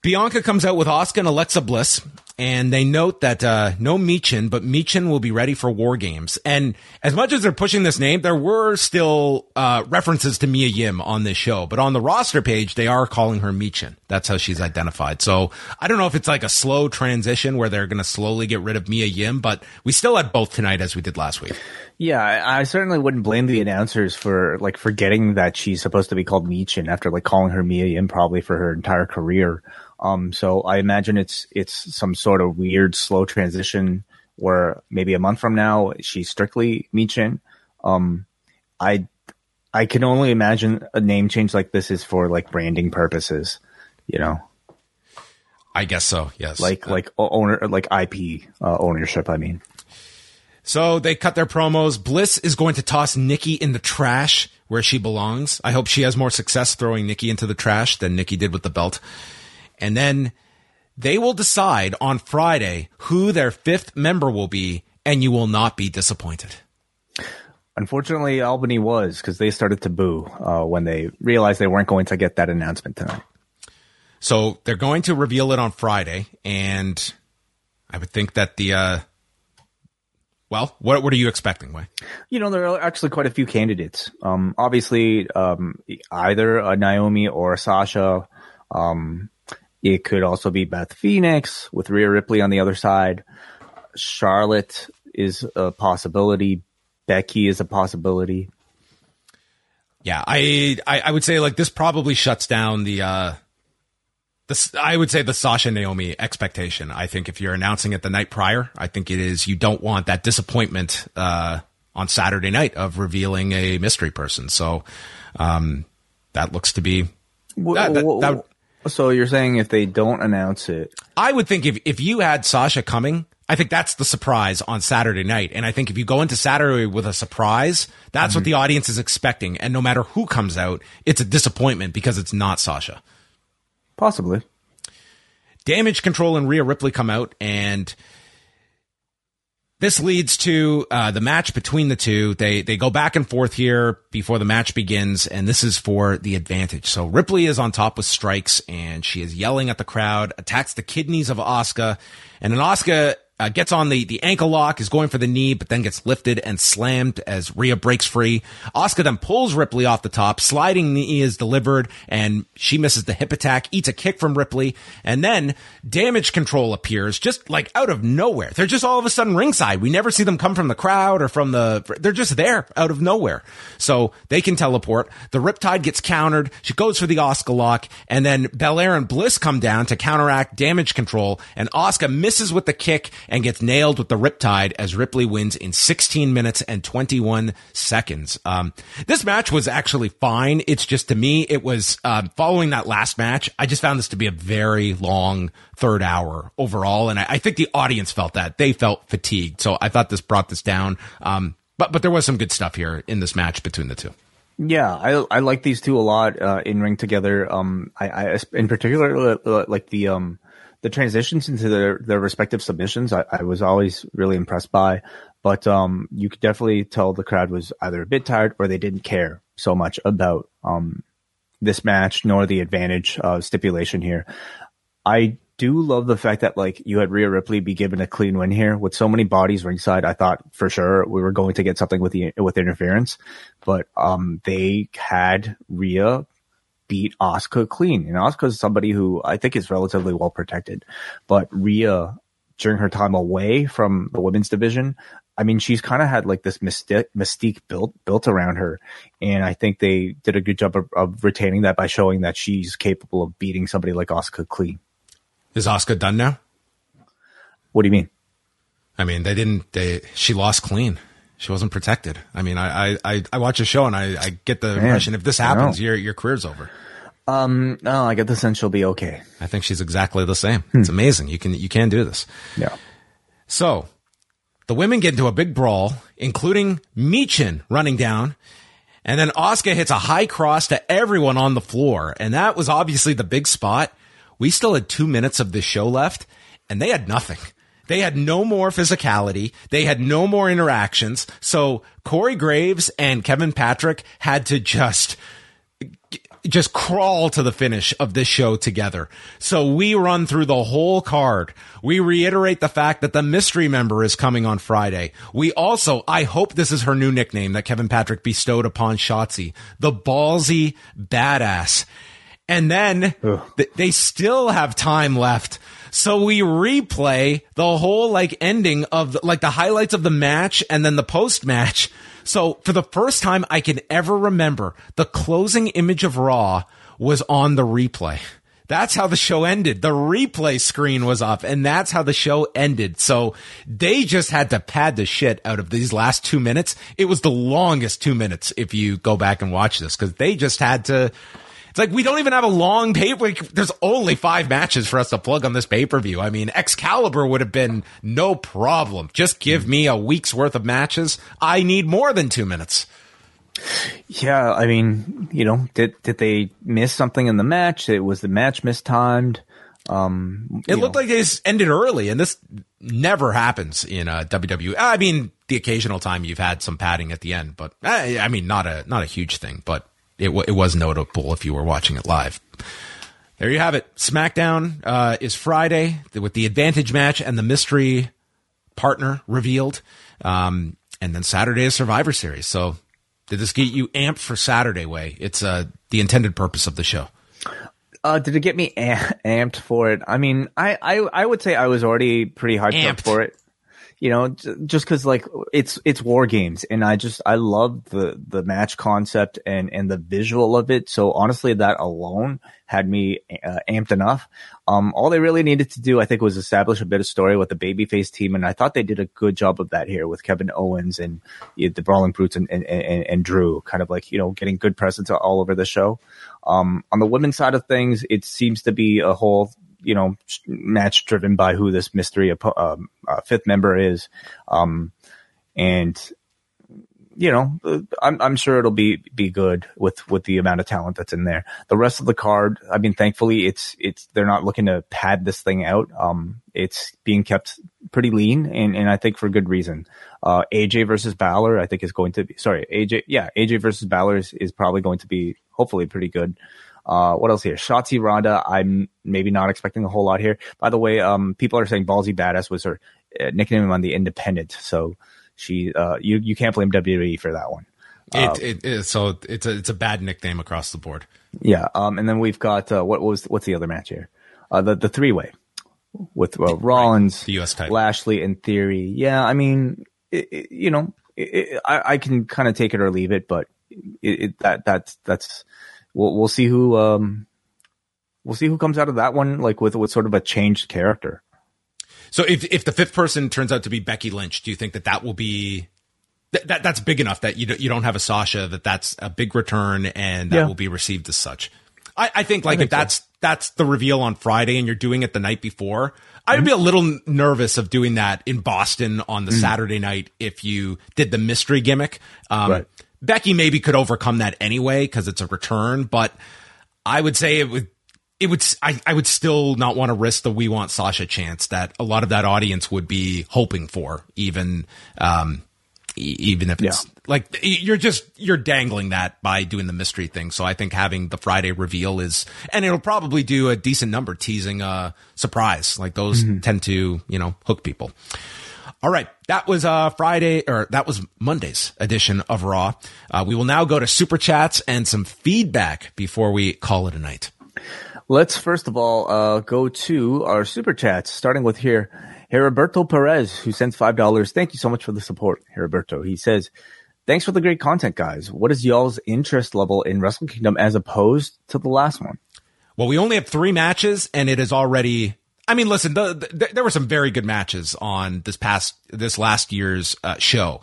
Bianca comes out with Asuka and Alexa Bliss, and they note that uh, no Michin, but Michin will be ready for War Games. And as much as they're pushing this name, there were still uh, references to Mia Yim on this show. But on the roster page, they are calling her Michin. That's how she's identified. So I don't know if it's like a slow transition where they're going to slowly get rid of Mia Yim, but we still had both tonight as we did last week. Yeah, I certainly wouldn't blame the announcers for like forgetting that she's supposed to be called Michin after like calling her Mia Yim probably for her entire career. Um, so I imagine it's it's some sort of weird slow transition where maybe a month from now she's strictly Michin. Um, I I can only imagine a name change like this is for like branding purposes, you know. I guess so. Yes. Like like owner like IP uh, ownership. I mean. So they cut their promos. Bliss is going to toss Nikki in the trash where she belongs. I hope she has more success throwing Nikki into the trash than Nikki did with the belt. And then they will decide on Friday who their fifth member will be, and you will not be disappointed. Unfortunately, Albany was because they started to boo uh, when they realized they weren't going to get that announcement tonight. So they're going to reveal it on Friday, and I would think that the. Uh, well, what what are you expecting, Wai? You know, there are actually quite a few candidates. Um, obviously, um, either a Naomi or a Sasha. Um, it could also be Beth Phoenix with Rhea Ripley on the other side. Charlotte is a possibility. Becky is a possibility. Yeah, I, I, I would say like this probably shuts down the uh this I would say the Sasha Naomi expectation. I think if you're announcing it the night prior, I think it is you don't want that disappointment uh on Saturday night of revealing a mystery person. So um that looks to be that, that, that so you're saying if they don't announce it, I would think if if you had Sasha coming, I think that's the surprise on Saturday night. And I think if you go into Saturday with a surprise, that's mm-hmm. what the audience is expecting. And no matter who comes out, it's a disappointment because it's not Sasha. Possibly. Damage Control and Rhea Ripley come out and this leads to uh, the match between the two. They they go back and forth here before the match begins, and this is for the advantage. So Ripley is on top with strikes, and she is yelling at the crowd, attacks the kidneys of Asuka, and then Asuka uh, gets on the, the ankle lock, is going for the knee, but then gets lifted and slammed as Rhea breaks free. Asuka then pulls Ripley off the top, sliding knee is delivered, and she misses the hip attack, eats a kick from Ripley, and then damage control appears just like out of nowhere. They're just all of a sudden ringside. We never see them come from the crowd or from the, they're just there out of nowhere. So they can teleport. The Riptide gets countered. She goes for the Asuka lock, and then Belair and Bliss come down to counteract damage control, and Asuka misses with the kick and gets nailed with the Riptide as Ripley wins in 16 minutes and 21 seconds. Um, this match was actually fine. It's just to me, it was um, following that last match. I just found this to be a very long third hour overall, and I, I, think the audience felt that they felt fatigued. So I thought this brought this down. Um, but but there was some good stuff here in this match between the two. Yeah, I I like these two a lot uh, in ring together. Um, I, I in particular like the um the transitions into their, their respective submissions, I, I was always really impressed by. But um, you could definitely tell the crowd was either a bit tired or they didn't care so much about um, this match nor the advantage uh, stipulation here. I do love the fact that like you had Rhea Ripley be given a clean win here with so many bodies ringside. I thought for sure we were going to get something with the with interference, but um, they had Rhea beat Asuka clean. And Asuka is somebody who I think is relatively well protected. But Rhea, during her time away from the women's division, I mean, she's kind of had like this mystique, mystique built built around her, and I think they did a good job of, of, retaining that by showing that she's capable of beating somebody like Asuka clean. Is Asuka done now? What do you mean? I mean, they didn't. They she lost clean she wasn't protected. I mean, I I, I watch a show and I, I get the Man, impression if this happens, your your career's over. Um, no, I get the sense she'll be okay. I think she's exactly the same. Hmm. It's amazing. You can you can do this. Yeah. So the women get into a big brawl, including Michin running down. And then Asuka hits a high cross to everyone on the floor. And that was obviously the big spot. We still had two minutes of this show left and they had nothing. They had no more physicality. They had no more interactions. So Corey Graves and Kevin Patrick had to just just crawl to the finish of this show together. So we run through the whole card. We reiterate the fact that the mystery member is coming on Friday. We also, I hope this is her new nickname that Kevin Patrick bestowed upon Shotzi, the ballsy badass. And then th- they still have time left so we replay the whole like ending of the, like the highlights of the match and then the post match. So for the first time I can ever remember, the closing image of Raw was on the replay. That's how the show ended. The replay screen was up and that's how the show ended. So they just had to pad the shit out of these last two minutes. It was the longest two minutes if you go back and watch this because they just had to it's like we don't even have a long pay. Like, there's only five matches for us to plug on this pay per view. I mean, Excalibur would have been no problem. Just give me a week's worth of matches. I need more than two minutes. Yeah, I mean, you know, did did they miss something in the match? It was the match mistimed. Um, it looked know. like they ended early, and this never happens in a WWE. I mean, the occasional time you've had some padding at the end, but eh, I mean, not a not a huge thing, but it, w- it was notable if you were watching it live. There you have it. SmackDown uh, is Friday with the advantage match and the mystery partner revealed. Um, and then Saturday is Survivor Series. So did this get you amped for Saturday Wai? It's uh, the intended purpose of the show. Uh, did it get me amped for it? I mean, I, I, I would say I was already pretty hyped amped. up for it you know, just cause like it's, it's war games and I just, I love the, the match concept and, and the visual of it. So honestly, that alone had me uh, amped enough. Um, all they really needed to do, I think, was establish a bit of story with the babyface team. And I thought they did a good job of that here with Kevin Owens and you know, the Brawling Brutes and, and, and, and Drew kind of like, you know, getting good presence all over the show. Um, on the women's side of things, it seems to be a whole you know match driven by who this mystery um, uh, fifth member is, um, and you know, uh, I'm, I'm sure it'll be, be good with, with the amount of talent that's in there. The rest of the card, I mean, thankfully it's, it's, they're not looking to pad this thing out. Um, it's being kept pretty lean and, and I think for good reason. Uh, AJ versus Balor, I think is going to be, sorry, AJ, yeah, AJ versus Balor is, is probably going to be hopefully pretty good. Uh, what else here? Shotzi Ronda. I'm maybe not expecting a whole lot here. By the way, um, people are saying Ballsy Badass was her uh, nickname on the Independent. So, she uh, you you can't blame WWE for that one. It, uh, it, it, so it's a it's a bad nickname across the board. Yeah. Um. And then we've got uh, what was what's the other match here? Uh, the the three way with uh, Rollins, right. the U.S. title, Lashley, and Theory. Yeah. I mean, you know, I I can kind of take it or leave it, but it, that that's that's we'll we'll see who um we'll see who comes out of that one like with with sort of a changed character. So if if the fifth person turns out to be Becky Lynch, do you think that that will be that, that that's big enough that you don't, you don't have a Sasha that that's a big return and that yeah. will be received as such? I, I think like I think if that's so. that's the reveal on Friday and you're doing it the night before, I'd mm-hmm. be a little nervous of doing that in Boston on the mm-hmm. Saturday night if you did the mystery gimmick. Um, right. Becky maybe could overcome that anyway because it's a return, but I would say it would it would I, I would still not want to risk the we want Sasha chance that a lot of that audience would be hoping for even um even if it's yeah. like you're just you're dangling that by doing the mystery thing so i think having the friday reveal is and it'll probably do a decent number teasing a surprise like those mm-hmm. tend to you know hook people all right, that was uh Friday or that was Monday's edition of Raw. Uh, we will now go to super chats and some feedback before we call it a night. Let's first of all uh, go to our super chats, starting with here, Heriberto Perez, who sends five dollars. Thank you so much for the support, Heriberto. He says, "Thanks for the great content, guys. What is y'all's interest level in Wrestle Kingdom as opposed to the last one?" Well, we only have three matches, and it is already. I mean, listen, the, the, there were some very good matches on this past this last year's uh, show.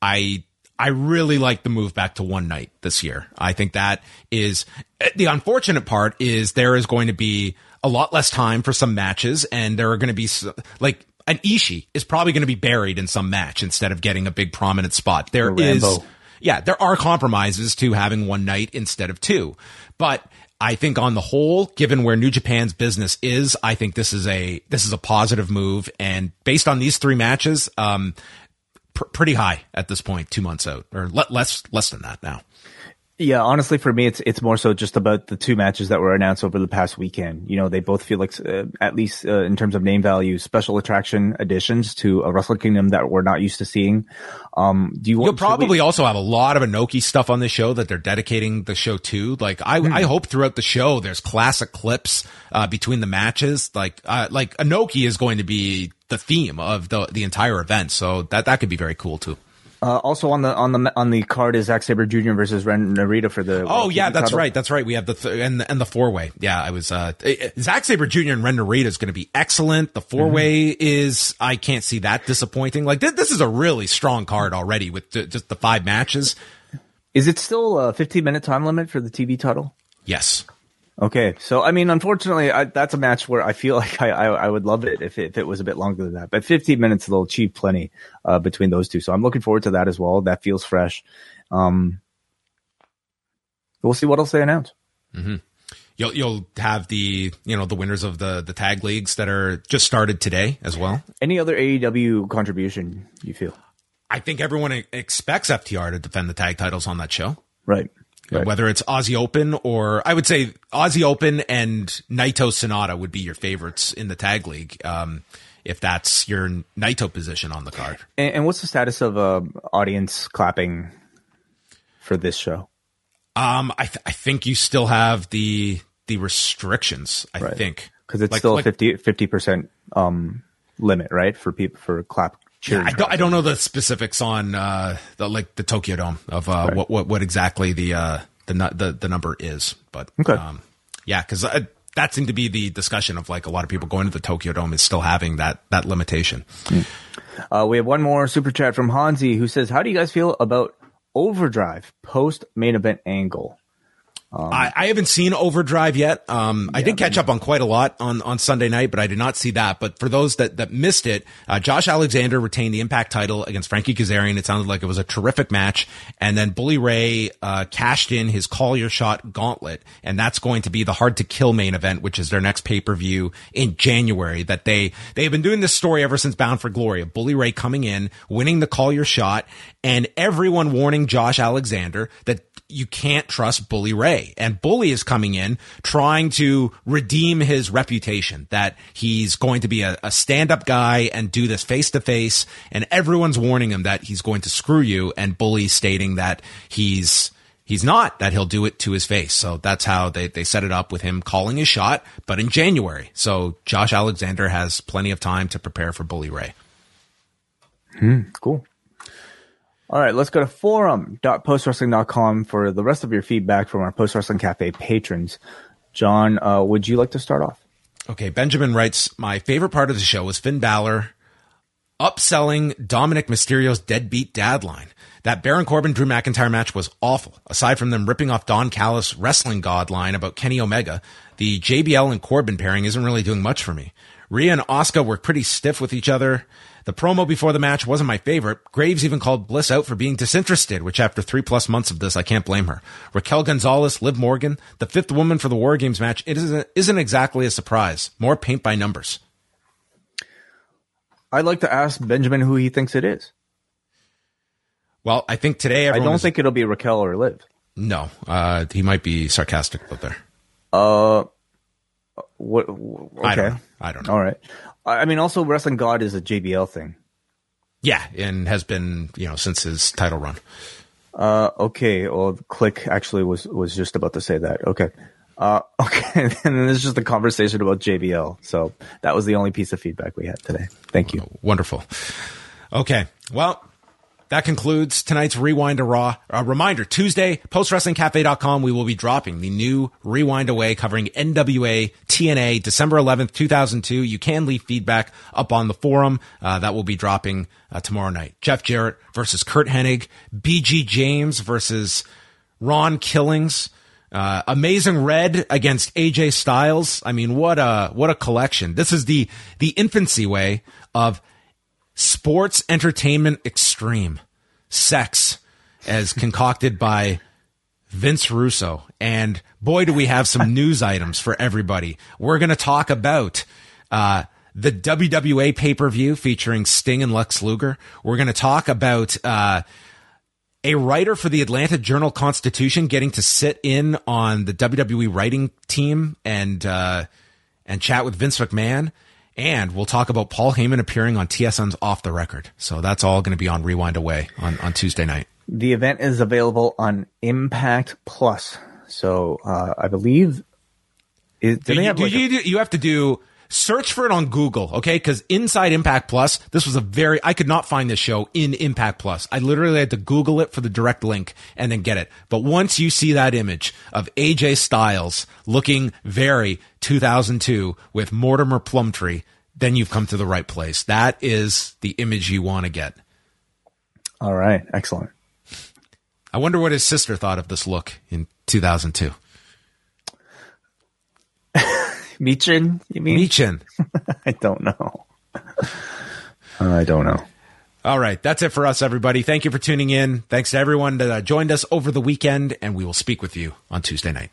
I I really like the move back to one night this year. I think that is the unfortunate part is there is going to be a lot less time for some matches and there are going to be like an Ishii is probably going to be buried in some match instead of getting a big prominent spot. There is, yeah, there are compromises to having one night instead of two, but I think on the whole, given where New Japan's business is, I think this is a this is a positive move. And based on these three matches, um, pr- pretty high at this point, two months out, or le- less less than that now. Yeah, honestly, for me, it's it's more so just about the two matches that were announced over the past weekend. You know, they both feel like, uh, at least uh, in terms of name value, special attraction additions to a Wrestle Kingdom that we're not used to seeing. Um, do you? Want, You'll probably we- also have a lot of Inoki stuff on this show that they're dedicating the show to. Like, I mm-hmm. I hope throughout the show there's classic clips uh, between the matches. Like, uh, like Inoki is going to be the theme of the the entire event, so that that could be very cool too. Uh, also on the on the on the card is Zack Sabre Jr. versus Ren Narita for the. Oh yeah, that's title. right. That's right. We have the th- and and the four way. Yeah, I was uh Zack Sabre Jr. and Ren Narita is going to be excellent. The four way mm-hmm. is I can't see that disappointing. Like th- this is a really strong card already with th- just the five matches. Is it still a 15 minute time limit for the TV title? Yes. Okay, so I mean, unfortunately, I, that's a match where I feel like I, I, I would love it if, it if it was a bit longer than that. But 15 minutes will achieve plenty uh, between those two, so I'm looking forward to that as well. That feels fresh. Um, we'll see what else they announce. Mm-hmm. You'll you'll have the you know the winners of the the tag leagues that are just started today as well. Any other AEW contribution you feel? I think everyone expects FTR to defend the tag titles on that show. Right. Right. Whether it's Aussie Open or I would say Aussie Open and Naito Sanada would be your favorites in the tag league. Um, if that's your Naito position on the card. And, and what's the status of uh, audience clapping for this show? Um, I, th- I think you still have the the restrictions. I right. think because it's like, still like, 50 percent um limit, right? For people for clap yeah, I don't, I don't know the specifics on uh, the like the Tokyo Dome of uh, right. what, what what exactly the uh, the the the number is, but okay. um, yeah, because uh, that seemed to be the discussion of like a lot of people going to the Tokyo Dome is still having that that limitation. Mm. Uh, we have one more super chat from Hansi who says, "How do you guys feel about Overdrive post main event angle?" Um, I, I, haven't seen Overdrive yet. Um, yeah, I did catch up on quite a lot on, on Sunday night, but I did not see that. But for those that, that missed it, uh, Josh Alexander retained the Impact title against Frankie Kazarian. It sounded like it was a terrific match. And then Bully Ray uh, cashed in his Call Your Shot gauntlet, and that's going to be the Hard to Kill main event, which is their next pay per view in January. That they they have been doing this story ever since Bound for Glory. Of Bully Ray coming in, winning the Call Your Shot, and everyone warning Josh Alexander that you can't trust Bully Ray. And Bully is coming in trying to redeem his reputation that he's going to be a, a stand up guy and do this face to face. And everyone's warning him that he's going to screw you. And Bully stating that he's, he's not, that he'll do it to his face. So that's how they, they set it up with him calling his shot, but in January. So Josh Alexander has plenty of time to prepare for Bully Ray. Hmm, cool. All right, let's go to forum.postwrestling.com for the rest of your feedback from our Post Wrestling Cafe patrons. John, uh, would you like to start off? Okay, Benjamin writes, My favorite part of the show was Finn Balor upselling Dominic Mysterio's deadbeat dad line. That Baron Corbin Drew McIntyre match was awful. Aside from them ripping off Don Callis wrestling god line about Kenny Omega, the JBL and Corbin pairing isn't really doing much for me. Rhea and Asuka were pretty stiff with each other. The promo before the match wasn't my favorite. Graves even called Bliss out for being disinterested, which after three plus months of this, I can't blame her. Raquel Gonzalez, Liv Morgan, the fifth woman for the War Games match, it isn't, isn't exactly a surprise. More paint by numbers. I'd like to ask Benjamin who he thinks it is. Well, I think today I don't is, think it'll be Raquel or Liv. No, uh, he might be sarcastic about there. Uh, what? Okay. I don't, I don't know. All right. I mean, also Wrestling God is a JBL thing. Yeah, and has been you know since his title run. Uh, okay. Well, Click actually was was just about to say that. Okay. Uh, okay. and then there's just a conversation about JBL. So that was the only piece of feedback we had today. Thank you. Wonderful. Okay. Well, that concludes tonight's Rewind-A-Raw. A reminder, Tuesday, postwrestlingcafe.com, we will be dropping the new Rewind Away covering NWA TNA December 11th, 2002. You can leave feedback up on the forum. Uh, that will be dropping uh, tomorrow night. Jeff Jarrett versus Curt Hennig, BG James versus Ron Killings. Uh, Amazing Red against AJ Styles. I mean, what a, what a collection. This is the, the infancy way of sports entertainment extreme sex as concocted by Vince Russo. And boy, do we have some news items for everybody. We're going to talk about, uh, the WWA pay per view featuring Sting and Lex Luger. We're going to talk about, uh, a writer for the Atlanta Journal Constitution getting to sit in on the WWE writing team and, uh, and chat with Vince McMahon. And we'll talk about Paul Heyman appearing on TSN's Off the Record. So that's all going to be on Rewind Away on, on Tuesday night. The event is available on Impact Plus. So uh, I believe. Is, you, have like you, a- you have to do search for it on Google, okay? Because Inside Impact Plus, this was a very, I could not find this show in Impact Plus. I literally had to Google it for the direct link and then get it. But once you see that image of AJ Styles looking very 2002 with Mortimer Plumtree, then you've come to the right place. That is the image you want to get. All right. Excellent. I wonder what his sister thought of this look in 2002. Michin, you mean? Michin. I don't know. I don't know. All right. That's it for us, everybody. Thank you for tuning in. Thanks to everyone that uh, joined us over the weekend, and we will speak with you on Tuesday night.